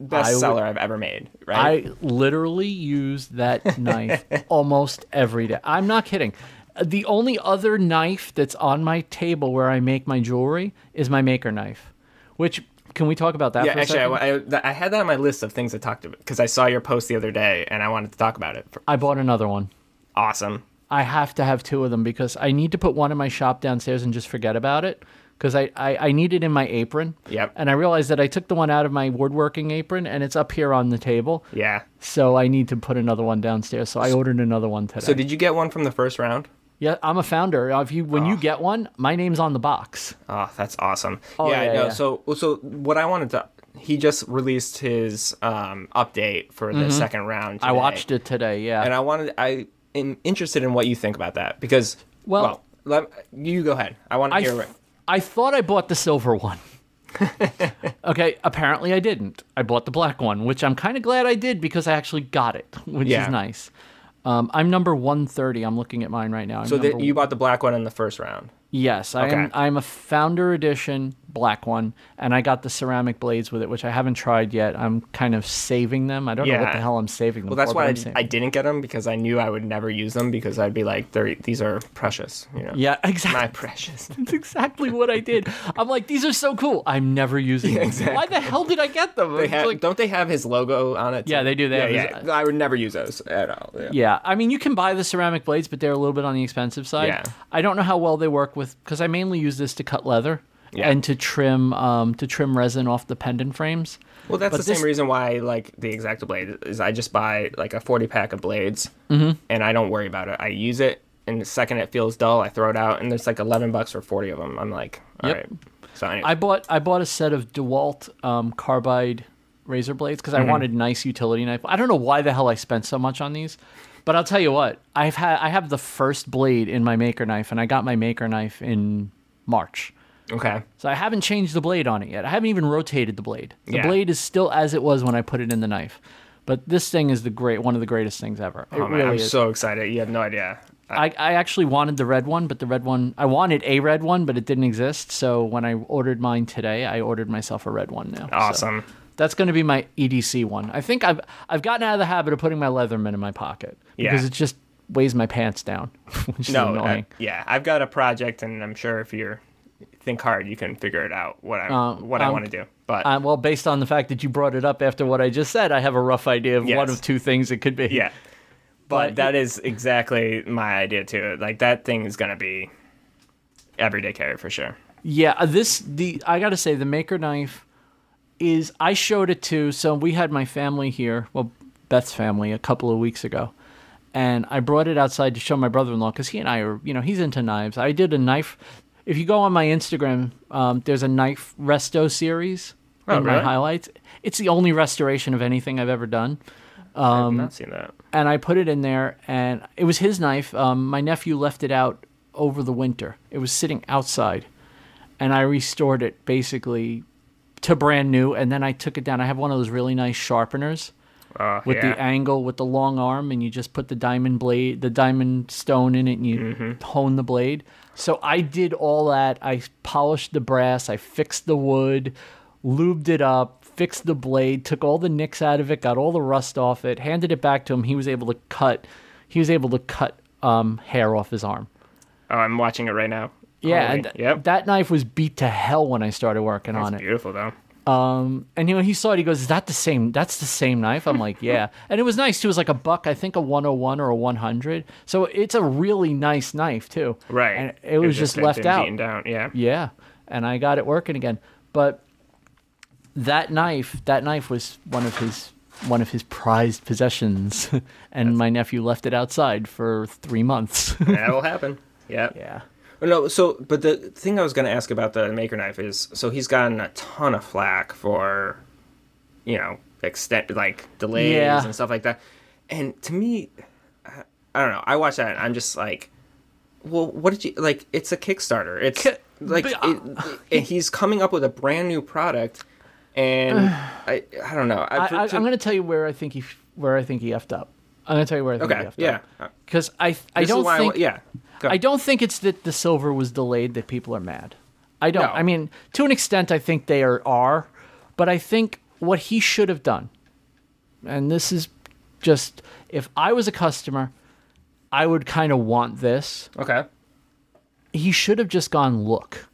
Speaker 2: best seller I've ever made, right?
Speaker 1: I literally use that knife almost every day. I'm not kidding. The only other knife that's on my table where I make my jewelry is my maker knife. Which can we talk about that?
Speaker 2: yeah,
Speaker 1: for a
Speaker 2: actually, I,
Speaker 1: second?
Speaker 2: I, I had that on my list of things to talk to because I saw your post the other day and I wanted to talk about it.
Speaker 1: I bought another one.
Speaker 2: Awesome.
Speaker 1: I have to have two of them because I need to put one in my shop downstairs and just forget about it because I, I, I need it in my apron.
Speaker 2: Yep.
Speaker 1: And I realized that I took the one out of my woodworking apron and it's up here on the table.
Speaker 2: Yeah.
Speaker 1: So I need to put another one downstairs. So I ordered another one today.
Speaker 2: So did you get one from the first round?
Speaker 1: Yeah, I'm a founder. If you when you get one, my name's on the box.
Speaker 2: Oh, that's awesome.
Speaker 1: Oh,
Speaker 2: yeah,
Speaker 1: yeah,
Speaker 2: no,
Speaker 1: yeah.
Speaker 2: so so what I wanted to he just released his um update for the second round.
Speaker 1: Mm-hmm. I watched it today. Yeah.
Speaker 2: And I wanted I am interested in what you think about that because
Speaker 1: Well-
Speaker 2: well, let, you go ahead. I want to
Speaker 1: I,
Speaker 2: hear it.
Speaker 1: I thought I bought the silver one. okay, apparently I didn't. I bought the black one, which I'm kind of glad I did because I actually got it, which
Speaker 2: Yeah.
Speaker 1: is nice. Um, I'm number 130. I'm looking at mine right now. I'm
Speaker 2: So
Speaker 1: number
Speaker 2: you bought the black one in the first round.
Speaker 1: Yes, I am. I'm a founder edition black one, and I got the ceramic blades with it, which I haven't tried yet. I'm kind of saving them. I don't know what the hell I'm saving them
Speaker 2: Well, that's
Speaker 1: for.
Speaker 2: why I,
Speaker 1: I'm saving
Speaker 2: I didn't get them because I knew I would never use them because I'd be like, these are precious. You know,
Speaker 1: Yeah, exactly.
Speaker 2: my precious.
Speaker 1: That's exactly what I did. I'm like, these are so cool. I'm never using them.
Speaker 2: exactly.
Speaker 1: Why the hell did I get them?
Speaker 2: They have,
Speaker 1: like-
Speaker 2: don't they have his logo on it?
Speaker 1: Yeah, they do. They
Speaker 2: yeah,
Speaker 1: have his-
Speaker 2: yeah. I would never use those at all. Yeah.
Speaker 1: yeah, I mean, you can buy the ceramic blades, but they're a little bit on the expensive side.
Speaker 2: Yeah.
Speaker 1: I don't know how well they work with because I mainly use this to cut leather
Speaker 2: Yeah.
Speaker 1: and to trim um, to trim resin off the pendant frames.
Speaker 2: Well, that's
Speaker 1: But
Speaker 2: the
Speaker 1: this-
Speaker 2: same reason why I like the Exacto blade is I just buy like a 40 pack of blades and I don't worry about it. I use it and the second it feels dull, I throw it out and there's like 11 bucks for 40 of them. I'm like, all right.
Speaker 1: Yep.
Speaker 2: So anyway,
Speaker 1: I bought I bought a set of DeWalt um, carbide razor blades because I wanted nice utility knife. I don't know why the hell I spent so much on these, but I'll tell you what. I've had I have the first blade in my maker knife, and I got my maker knife in March.
Speaker 2: Okay.
Speaker 1: So I haven't changed the blade on it yet. I haven't even rotated the blade. The
Speaker 2: Yeah.
Speaker 1: blade is still as it was when I put it in the knife. But this thing is the great one of the greatest things ever. It
Speaker 2: Oh man,
Speaker 1: really
Speaker 2: I'm
Speaker 1: is.
Speaker 2: so excited. You have no idea. I,
Speaker 1: I, I actually wanted the red one, but the red one I wanted a red one, but it didn't exist. So when I ordered mine today, I ordered myself a red one now. So
Speaker 2: awesome.
Speaker 1: that's going to be my EDC one. I think I've I've gotten out of the habit of putting my Leatherman in my pocket because
Speaker 2: Yeah.
Speaker 1: it just weighs my pants down, which is
Speaker 2: no, uh,
Speaker 1: annoying.
Speaker 2: yeah, I've got a project and I'm sure if you think hard, you can figure it out what I
Speaker 1: Um,
Speaker 2: what I
Speaker 1: um,
Speaker 2: want to do. But
Speaker 1: Uh, well, based on the fact that you brought it up after what I just said, I have a rough idea of one of two things it could be.
Speaker 2: Yeah.
Speaker 1: But
Speaker 2: But that is exactly my idea too. Like that thing is gonna be everyday carry for sure.
Speaker 1: Yeah, uh, this the I got to say the maker knife is I showed it to so we had my family here, well Beth's family a couple of weeks ago. And I brought it outside to show my brother-in-law cuz he and I are, you know, he's into knives. I did a knife if you go on my Instagram, um, there's a knife resto series
Speaker 2: Oh,
Speaker 1: in my highlights. It's the only restoration of anything I've ever done.
Speaker 2: I've not seen that.
Speaker 1: and I put it in there, and it was his knife. Um, my nephew left it out over the winter. It was sitting outside, and I restored it basically to brand new. And then I took it down. I have one of those really nice sharpeners
Speaker 2: Uh,
Speaker 1: with
Speaker 2: yeah.
Speaker 1: the angle with the long arm, and you just put the diamond blade, the diamond stone in it, and you
Speaker 2: Mm-hmm.
Speaker 1: hone the blade. So I did all that. I polished the brass. I fixed the wood, lubed it up, fixed the blade, took all the nicks out of it, got all the rust off it, handed it back to him. He was able to cut. He was able to cut um, hair off his arm.
Speaker 2: oh, I'm watching it right now.
Speaker 1: Yeah, and
Speaker 2: yep.
Speaker 1: that knife was beat to hell when I started working
Speaker 2: That's
Speaker 1: on it.
Speaker 2: beautiful though.
Speaker 1: Um, and you know, he saw it. He goes, "Is that the same? That's the same knife." I'm like, "Yeah." And it was nice too. It was like a buck, I think, a 101 or a 100. So it's a really nice knife too.
Speaker 2: Right.
Speaker 1: And it was just left out.
Speaker 2: down. Yeah.
Speaker 1: Yeah. And I got it working again. But that knife, that knife was one of his one of his prized possessions, and my nephew left it outside for three months.
Speaker 2: that will happen. Yeah.
Speaker 1: yeah.
Speaker 2: No, so but the thing I was going to ask about the maker knife is so he's gotten a ton of flack for you know extent like delays
Speaker 1: Yeah.
Speaker 2: and stuff like that. And to me I- I don't know. I watch that and I'm just like well, what did you like it's a Kickstarter. It's like
Speaker 1: but, uh,
Speaker 2: it, and he's coming up with a brand new product and I I don't know.
Speaker 1: I, I'm going to tell you where I think he where I think he effed up. I'm going to tell you where I think
Speaker 2: Okay.
Speaker 1: he effed
Speaker 2: Yeah.
Speaker 1: up. Because I I don't think
Speaker 2: I, yeah. Go.
Speaker 1: I don't think it's that the silver was delayed that people are mad. I don't.
Speaker 2: No.
Speaker 1: I mean, to an extent, I think they are, are, but I think what he should have done, and this is just if I was a customer, I would kind of want this.
Speaker 2: Okay.
Speaker 1: He should have just gone, look,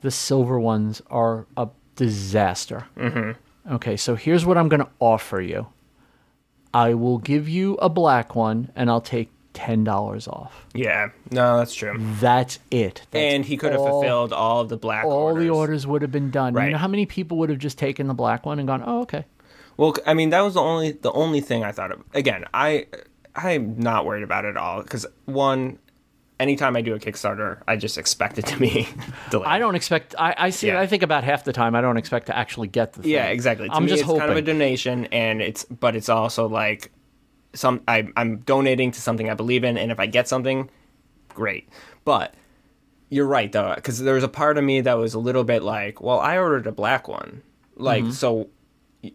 Speaker 1: the silver ones are a disaster. Mm-hmm. Okay, so here's what I'm going to offer you. I will give you a black one, and I'll take ten dollars off.
Speaker 2: Yeah. No, that's true.
Speaker 1: That's it. That's
Speaker 2: and he could have
Speaker 1: all-
Speaker 2: fulfilled all of the black
Speaker 1: all
Speaker 2: orders.
Speaker 1: the orders would have been done. You
Speaker 2: Right.
Speaker 1: know how many people would have just taken the black one and gone, "Oh, okay."
Speaker 2: Well, I mean, that was the only the only thing I thought of. Again, I I'm not worried about it at all because one, anytime I do a Kickstarter, I just expect it to be delayed.
Speaker 1: I don't expect. I, I see.
Speaker 2: Yeah.
Speaker 1: I think about half the time I don't expect to actually get the. Thing.
Speaker 2: Yeah, exactly. To
Speaker 1: I'm
Speaker 2: me,
Speaker 1: just
Speaker 2: it's
Speaker 1: hoping.
Speaker 2: kind of a donation, and it's but it's also like some I, I'm donating to something I believe in, and if I get something, great. But you're right though, because there was a part of me that was a little bit like, well, I ordered a black one, like
Speaker 1: Mm-hmm.
Speaker 2: so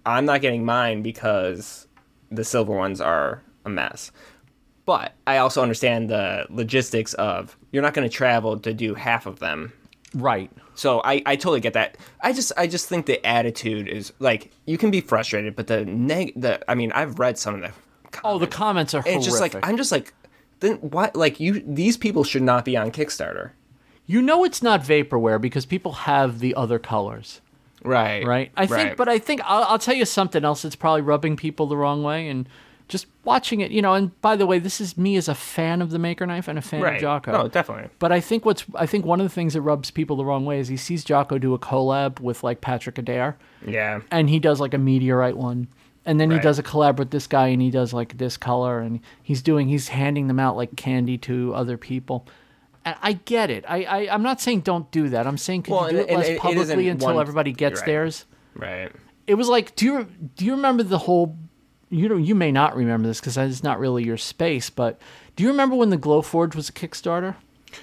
Speaker 2: I'm not getting mine because the silver ones are a mess. But I also understand the logistics of you're not going to travel to do half of them
Speaker 1: Right.
Speaker 2: So I, I totally get that. I just I just think the attitude is like you can be frustrated, but the neg the I mean I've read some of the
Speaker 1: Oh, the comments are
Speaker 2: and
Speaker 1: horrific.
Speaker 2: it's just like I'm just like then why like you these people should not be on Kickstarter.
Speaker 1: you know it's not vaporware because people have the other colors.
Speaker 2: Right.
Speaker 1: right? I think,
Speaker 2: right.
Speaker 1: but I think I'll, I'll tell you something else that's probably rubbing people the wrong way, and just watching it, you know. And by the way, this is me as a fan of the Maker Knife and a fan
Speaker 2: right.
Speaker 1: of Jocko.
Speaker 2: No, definitely.
Speaker 1: But I think what's I think one of the things that rubs people the wrong way is he sees Jocko do a collab with like Patrick Adair,
Speaker 2: Yeah.
Speaker 1: and he does like a meteorite one. And then he does a collab with this guy, and he does like this color, and he's doing he's handing them out like candy to other people. And I get it. I, I I'm not saying don't do that. I'm saying could
Speaker 2: Well,
Speaker 1: you do
Speaker 2: and-
Speaker 1: it less
Speaker 2: it
Speaker 1: publicly
Speaker 2: isn't
Speaker 1: until
Speaker 2: one-
Speaker 1: everybody gets
Speaker 2: right.
Speaker 1: theirs
Speaker 2: Right.
Speaker 1: it was like do you do you remember the whole you know you may not remember this because it's not really your space but do you remember when the glow forge was a kickstarter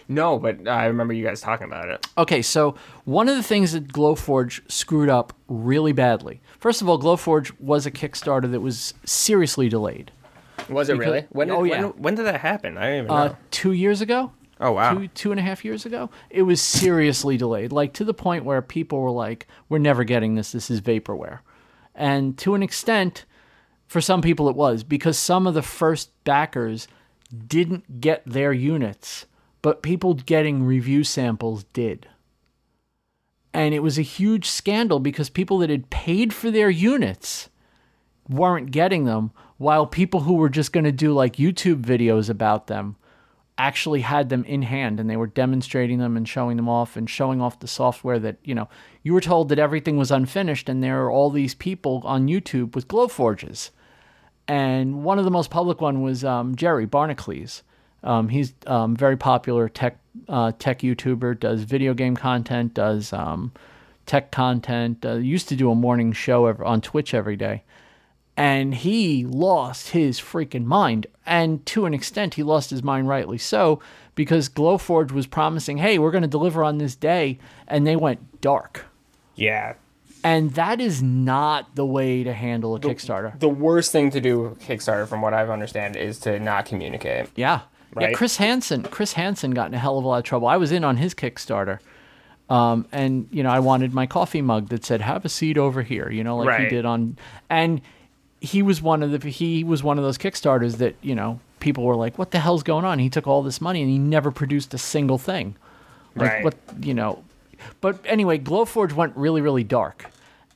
Speaker 2: No, but I remember you guys talking about it.
Speaker 1: okay so one of the things that glowforge screwed up really badly first of all glowforge was a kickstarter that was seriously delayed
Speaker 2: Was it really? When did,
Speaker 1: oh,
Speaker 2: when,
Speaker 1: yeah.
Speaker 2: when did that happen? I don't even know.
Speaker 1: uh, two years ago
Speaker 2: oh wow.
Speaker 1: two two and a half years ago it was seriously delayed like to the point where people were like we're never getting this this is vaporware and to an extent for some people it was because some of the first backers didn't get their units but people getting review samples did and it was a huge scandal because people that had paid for their units weren't getting them while people who were just going to do like YouTube videos about them actually had them in hand and they were demonstrating them and showing them off and showing off the software that you know you were told that everything was unfinished and there are all these people on YouTube with glowforges and one of the most public one was um, Jerry Barnacules. Um, he's um, very popular tech uh, tech YouTuber, does video game content, does um, tech content. Uh, used to do a morning show on Twitch every day, and he lost his freaking mind. And to an extent, he lost his mind rightly so because Glowforge was promising, "Hey, we're going to deliver on this day," and they went dark.
Speaker 2: Yeah.
Speaker 1: And that is not the way to handle a Kickstarter.
Speaker 2: The worst thing to do with Kickstarter, from what I've understand, is to not communicate.
Speaker 1: Yeah. Yeah, Chris Hansen. Chris Hansen got in a hell of a lot of trouble. I was in on his Kickstarter. Um, and you know, I wanted my coffee mug that said "Have a seat over here," you know, like he did on, and he was one of the he was one of those Kickstarters that you know people were like, "What the hell's going on?" He took all this money and he never produced a single thing. Like
Speaker 2: Right.
Speaker 1: what you know, but anyway, Glowforge went really really dark.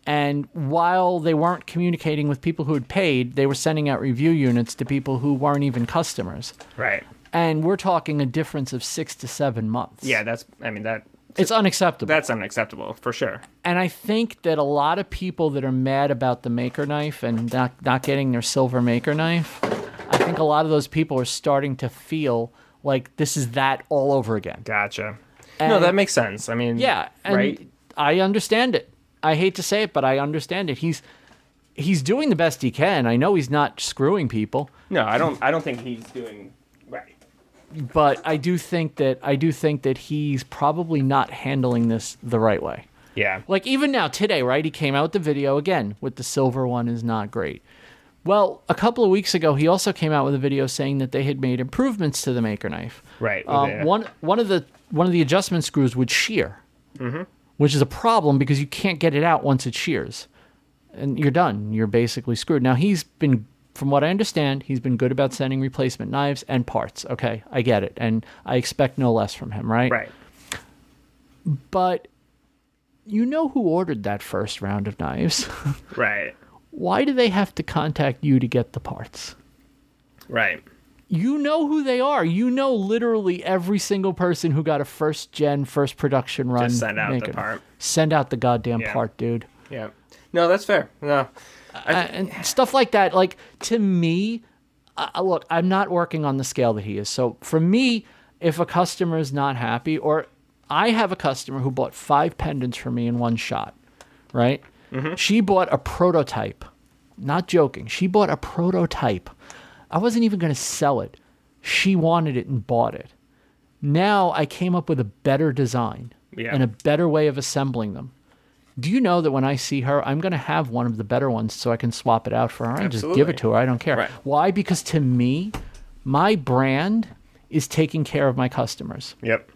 Speaker 1: And while they weren't communicating with people who had paid, they were sending out review units to people who weren't even customers
Speaker 2: Right.
Speaker 1: And we're talking a difference of six to seven months.
Speaker 2: Yeah, that's. I mean that.
Speaker 1: it's unacceptable.
Speaker 2: That's unacceptable for sure.
Speaker 1: and I think that a lot of people that are mad about the maker knife and not not getting their silver maker knife, I think a lot of those people are starting to feel like this is that all over again.
Speaker 2: Gotcha. no, that makes sense. I mean,
Speaker 1: Yeah, and
Speaker 2: right.
Speaker 1: I understand it. I hate to say it, but I understand it. He's he's doing the best he can. I know he's not screwing people.
Speaker 2: No, I don't. I don't think he's doing.
Speaker 1: But I do think that I do think that he's probably not handling this the right way.
Speaker 2: Yeah.
Speaker 1: Like even now today, right? He came out with the video again with the silver one is not great. Well, a couple of weeks ago, he also came out with a video saying that they had made improvements to the Maker knife.
Speaker 2: Right.
Speaker 1: Um,
Speaker 2: yeah.
Speaker 1: One one of the one of the adjustment screws would shear, which is a problem because you can't get it out once it shears, and you're done. You're basically screwed. Now he's been, from what I understand, he's been good about sending replacement knives and parts. Okay, I get it, and I expect no less from him, right?
Speaker 2: Right.
Speaker 1: But you know who ordered that first round of knives?
Speaker 2: Right.
Speaker 1: Why do they have to contact you to get the parts?
Speaker 2: Right.
Speaker 1: You know who they are. You know literally every single person who got a first gen, first production run.
Speaker 2: Just send out the part.
Speaker 1: Send out the goddamn
Speaker 2: Yeah.
Speaker 1: part, dude.
Speaker 2: Yeah. No, that's fair. No.
Speaker 1: Uh, and stuff like that. Like to me, uh, look, I'm not working on the scale that he is. So for me, if a customer is not happy, or I have a customer who bought five pendants for me in one shot, right? She bought a prototype. Not joking. She bought a prototype. I wasn't even going to sell it. She wanted it and bought it. Now I came up with a better design
Speaker 2: Yeah.
Speaker 1: and a better way of assembling them. Do you know that when I see her, I'm going to have one of the better ones so I can swap it out for her and just give it to her. I don't care.
Speaker 2: Right.
Speaker 1: Why? Because to me, my brand is taking care of my customers.
Speaker 2: Yep.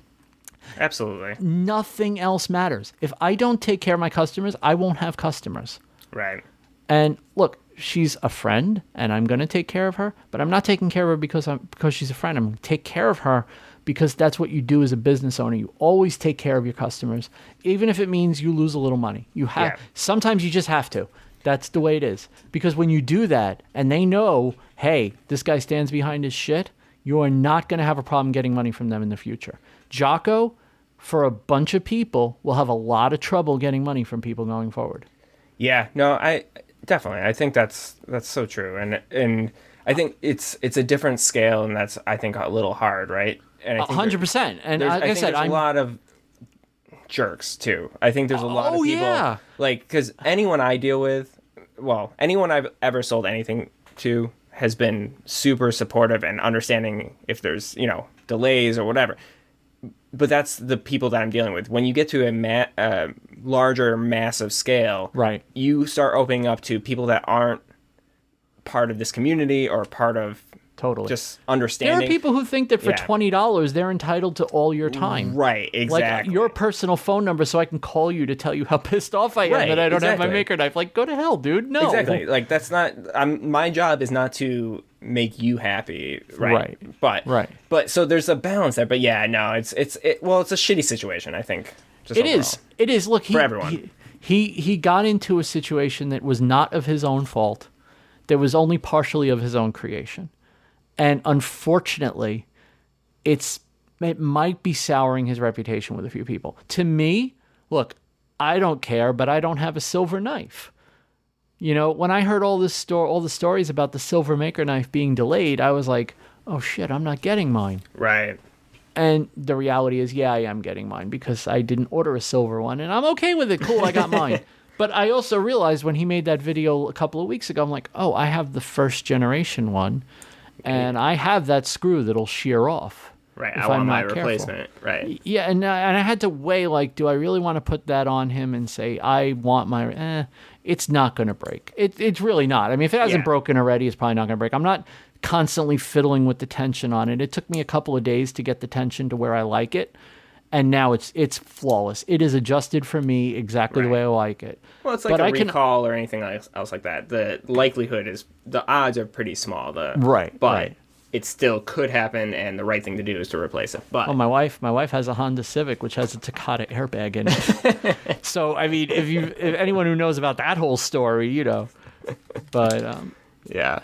Speaker 2: Absolutely.
Speaker 1: Nothing else matters. If I don't take care of my customers, I won't have customers.
Speaker 2: Right.
Speaker 1: And look, she's a friend and I'm going to take care of her, but I'm not taking care of her because I'm because she's a friend. I'm going to take care of her because that's what you do as a business owner. You always take care of your customers, even if it means you lose a little money. You have
Speaker 2: Yeah.
Speaker 1: sometimes you just have to. That's the way it is. Because when you do that and they know, hey, this guy stands behind his shit, you are not going to have a problem getting money from them in the future. Jocko, for a bunch of people, will have a lot of trouble getting money from people going forward.
Speaker 2: Yeah, no, I definitely. I think that's that's so true, and and I think it's it's a different scale, and that's I think a little hard, right? And I
Speaker 1: hundred percent. And like I,
Speaker 2: think
Speaker 1: said,
Speaker 2: there's
Speaker 1: I'm
Speaker 2: a lot of jerks too. I think there's a lot
Speaker 1: Oh,
Speaker 2: of people
Speaker 1: yeah.
Speaker 2: like because anyone I deal with, well, anyone I've ever sold anything to has been super supportive and understanding if there's you know delays or whatever. But that's the people that I'm dealing with. When you get to a ma- uh, larger, massive scale,
Speaker 1: Right.
Speaker 2: you start opening up to people that aren't part of this community or part of
Speaker 1: totally.
Speaker 2: just understanding.
Speaker 1: there are people who think that for
Speaker 2: Yeah.
Speaker 1: twenty dollars they're entitled to all your time.
Speaker 2: right?
Speaker 1: Like uh,
Speaker 2: Exactly.
Speaker 1: your personal phone number, so I can call you to tell you how pissed off I am
Speaker 2: Right,
Speaker 1: that I don't have my maker knife. Like, go to hell, dude. No,
Speaker 2: Exactly. Like that's not. I'm. My job is not to make you happy, right?
Speaker 1: Right.
Speaker 2: But
Speaker 1: Right.
Speaker 2: But so there's a balance there. But yeah, no, it's it's it. Well, it's a shitty situation. I think. Just
Speaker 1: It is.
Speaker 2: overall.
Speaker 1: It is. Look, he,
Speaker 2: For everyone.
Speaker 1: He, he he got into a situation that was not of his own fault. That was only partially of his own creation, and unfortunately, it's it might be souring his reputation with a few people. To me, look, I don't care, but I don't have a silver knife. You know, when I heard all this store all the stories about the silver maker knife being delayed, I was like, "Oh shit, I'm not getting mine."
Speaker 2: Right.
Speaker 1: And the reality is, yeah, I am getting mine because I didn't order a silver one, and I'm okay with it. Cool, I got mine. But I also realized when he made that video a couple of weeks ago, I'm like, oh, I have the first generation one, and I have that screw that'll shear off.
Speaker 2: Right. I want
Speaker 1: I'm
Speaker 2: my
Speaker 1: careful.
Speaker 2: replacement. Right.
Speaker 1: Yeah, and uh, and I had to weigh like, do I really want to put that on him and say I want my? Eh, it's not going to break. It, it's really not. I mean, if it hasn't
Speaker 2: Yeah.
Speaker 1: broken already, it's probably not going to break. I'm not constantly fiddling with the tension on it. It took me a couple of days to get the tension to where I like it, and now it's it's flawless. It is adjusted for me exactly the way I like it.
Speaker 2: Well, it's like
Speaker 1: But
Speaker 2: a
Speaker 1: I can-
Speaker 2: recall or anything else, else like that. The likelihood is the odds are pretty small. The
Speaker 1: Right,
Speaker 2: But
Speaker 1: right.
Speaker 2: it still could happen, and the right thing to do is to replace it. But
Speaker 1: Well, my wife, my wife has a Honda Civic which has a Takata airbag in it. so I mean, if you, if anyone who knows about that whole story, you know. But um,
Speaker 2: yeah.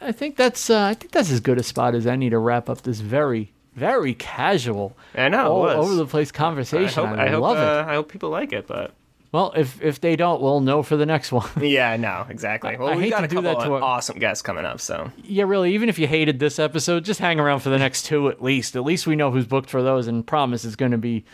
Speaker 1: I think that's uh, I think that's as good a spot as any to wrap up this very very casual,
Speaker 2: I know, it
Speaker 1: all
Speaker 2: was.
Speaker 1: over the place
Speaker 2: I
Speaker 1: conversation.
Speaker 2: hope.
Speaker 1: I,
Speaker 2: I, hope.
Speaker 1: love
Speaker 2: uh,
Speaker 1: it.
Speaker 2: I hope people like it. But
Speaker 1: Well, if if they don't, we'll know for the next one.
Speaker 2: yeah, no, exactly. Well,
Speaker 1: I
Speaker 2: we got
Speaker 1: to
Speaker 2: a couple
Speaker 1: that to
Speaker 2: of
Speaker 1: our-
Speaker 2: awesome guests coming up. So
Speaker 1: yeah, really. Even if you hated this episode, just hang around for the next two at least. At least we know who's booked for those, and promise is going to be.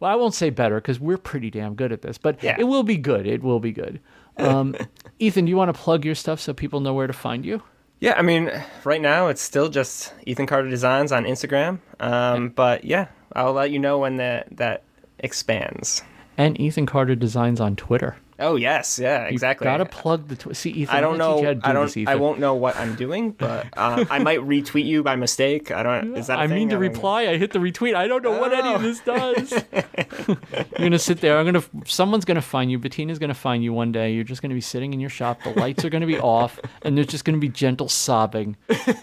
Speaker 1: Well, I won't say better because we're pretty damn good at this, but
Speaker 2: Yeah.
Speaker 1: it will be good. It will be good. Um, Ethan, do you want to plug your stuff so people know where to find you?
Speaker 2: Yeah, I mean, right now it's still just Ethan Carter Designs on Instagram. Um, but yeah, I'll let you know when that that expands.
Speaker 1: And Ethan Carter Designs on Twitter.
Speaker 2: Oh yes, yeah, exactly.
Speaker 1: Gotta plug the tw- see Ethan.
Speaker 2: I don't
Speaker 1: you
Speaker 2: know.
Speaker 1: do
Speaker 2: I don't.
Speaker 1: this,
Speaker 2: I won't know what I'm doing, but uh, I might retweet you by mistake. I don't. Is that? I
Speaker 1: I mean to reply. I hit the retweet. I don't know what any of
Speaker 2: Oh.
Speaker 1: this does. You're gonna sit there. I'm gonna. Someone's gonna find you. Bettina's gonna find you one day. You're just gonna be sitting in your shop. The lights are gonna be off, and there's just gonna be gentle sobbing.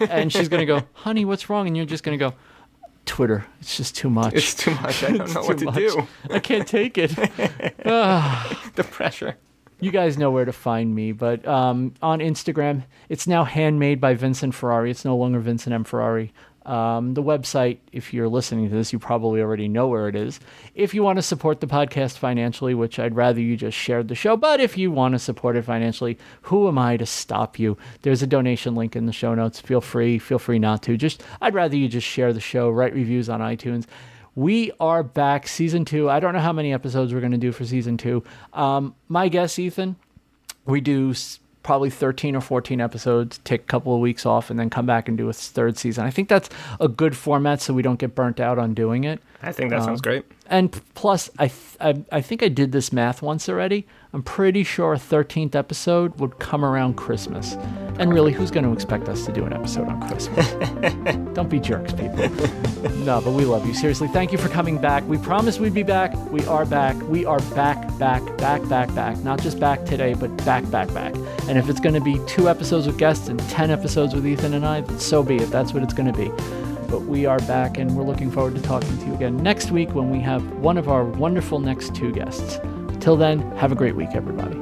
Speaker 1: And she's gonna go, "Honey, what's wrong?" And you're just gonna go, "Twitter. It's just too much.
Speaker 2: It's too much. I don't know what to
Speaker 1: much.
Speaker 2: do.
Speaker 1: I can't take it."
Speaker 2: The pressure.
Speaker 1: you guys know where to find me. But um, on Instagram, it's now handmade by Vincent Ferrari. It's no longer Vincent M. Ferrari. Um, the website, if you're listening to this, you probably already know where it is. If you want to support the podcast financially, which I'd rather you just shared the show, but if you want to support it financially, who am I to stop you? There's a donation link in the show notes. Feel free, feel free not to. Just I'd rather you just share the show, write reviews on iTunes. We are back, season two. I don't know how many episodes we're going to do for season two. Um, my guess, Ethan, we do probably 13 or 14 episodes, take a couple of weeks off, and then come back and do a third season. I think that's a good format so we don't get burnt out on doing it.
Speaker 2: I think that sounds um, great.
Speaker 1: And plus, I, th- I I think I did this math once already. I'm pretty sure a 13th episode would come around Christmas. And really, who's going to expect us to do an episode on Christmas? Don't be jerks, people. no, but we love you. Seriously, thank you for coming back. We promised we'd be back. We are back. We are back, back, back, back, back. Not just back today, but back, back, back. And if it's going to be two episodes with guests and 10 episodes with Ethan and I, so be it. That's what it's going to be but we are back and we're looking forward to talking to you again next week when we have one of our wonderful next two guests. Till then, have a great week, everybody.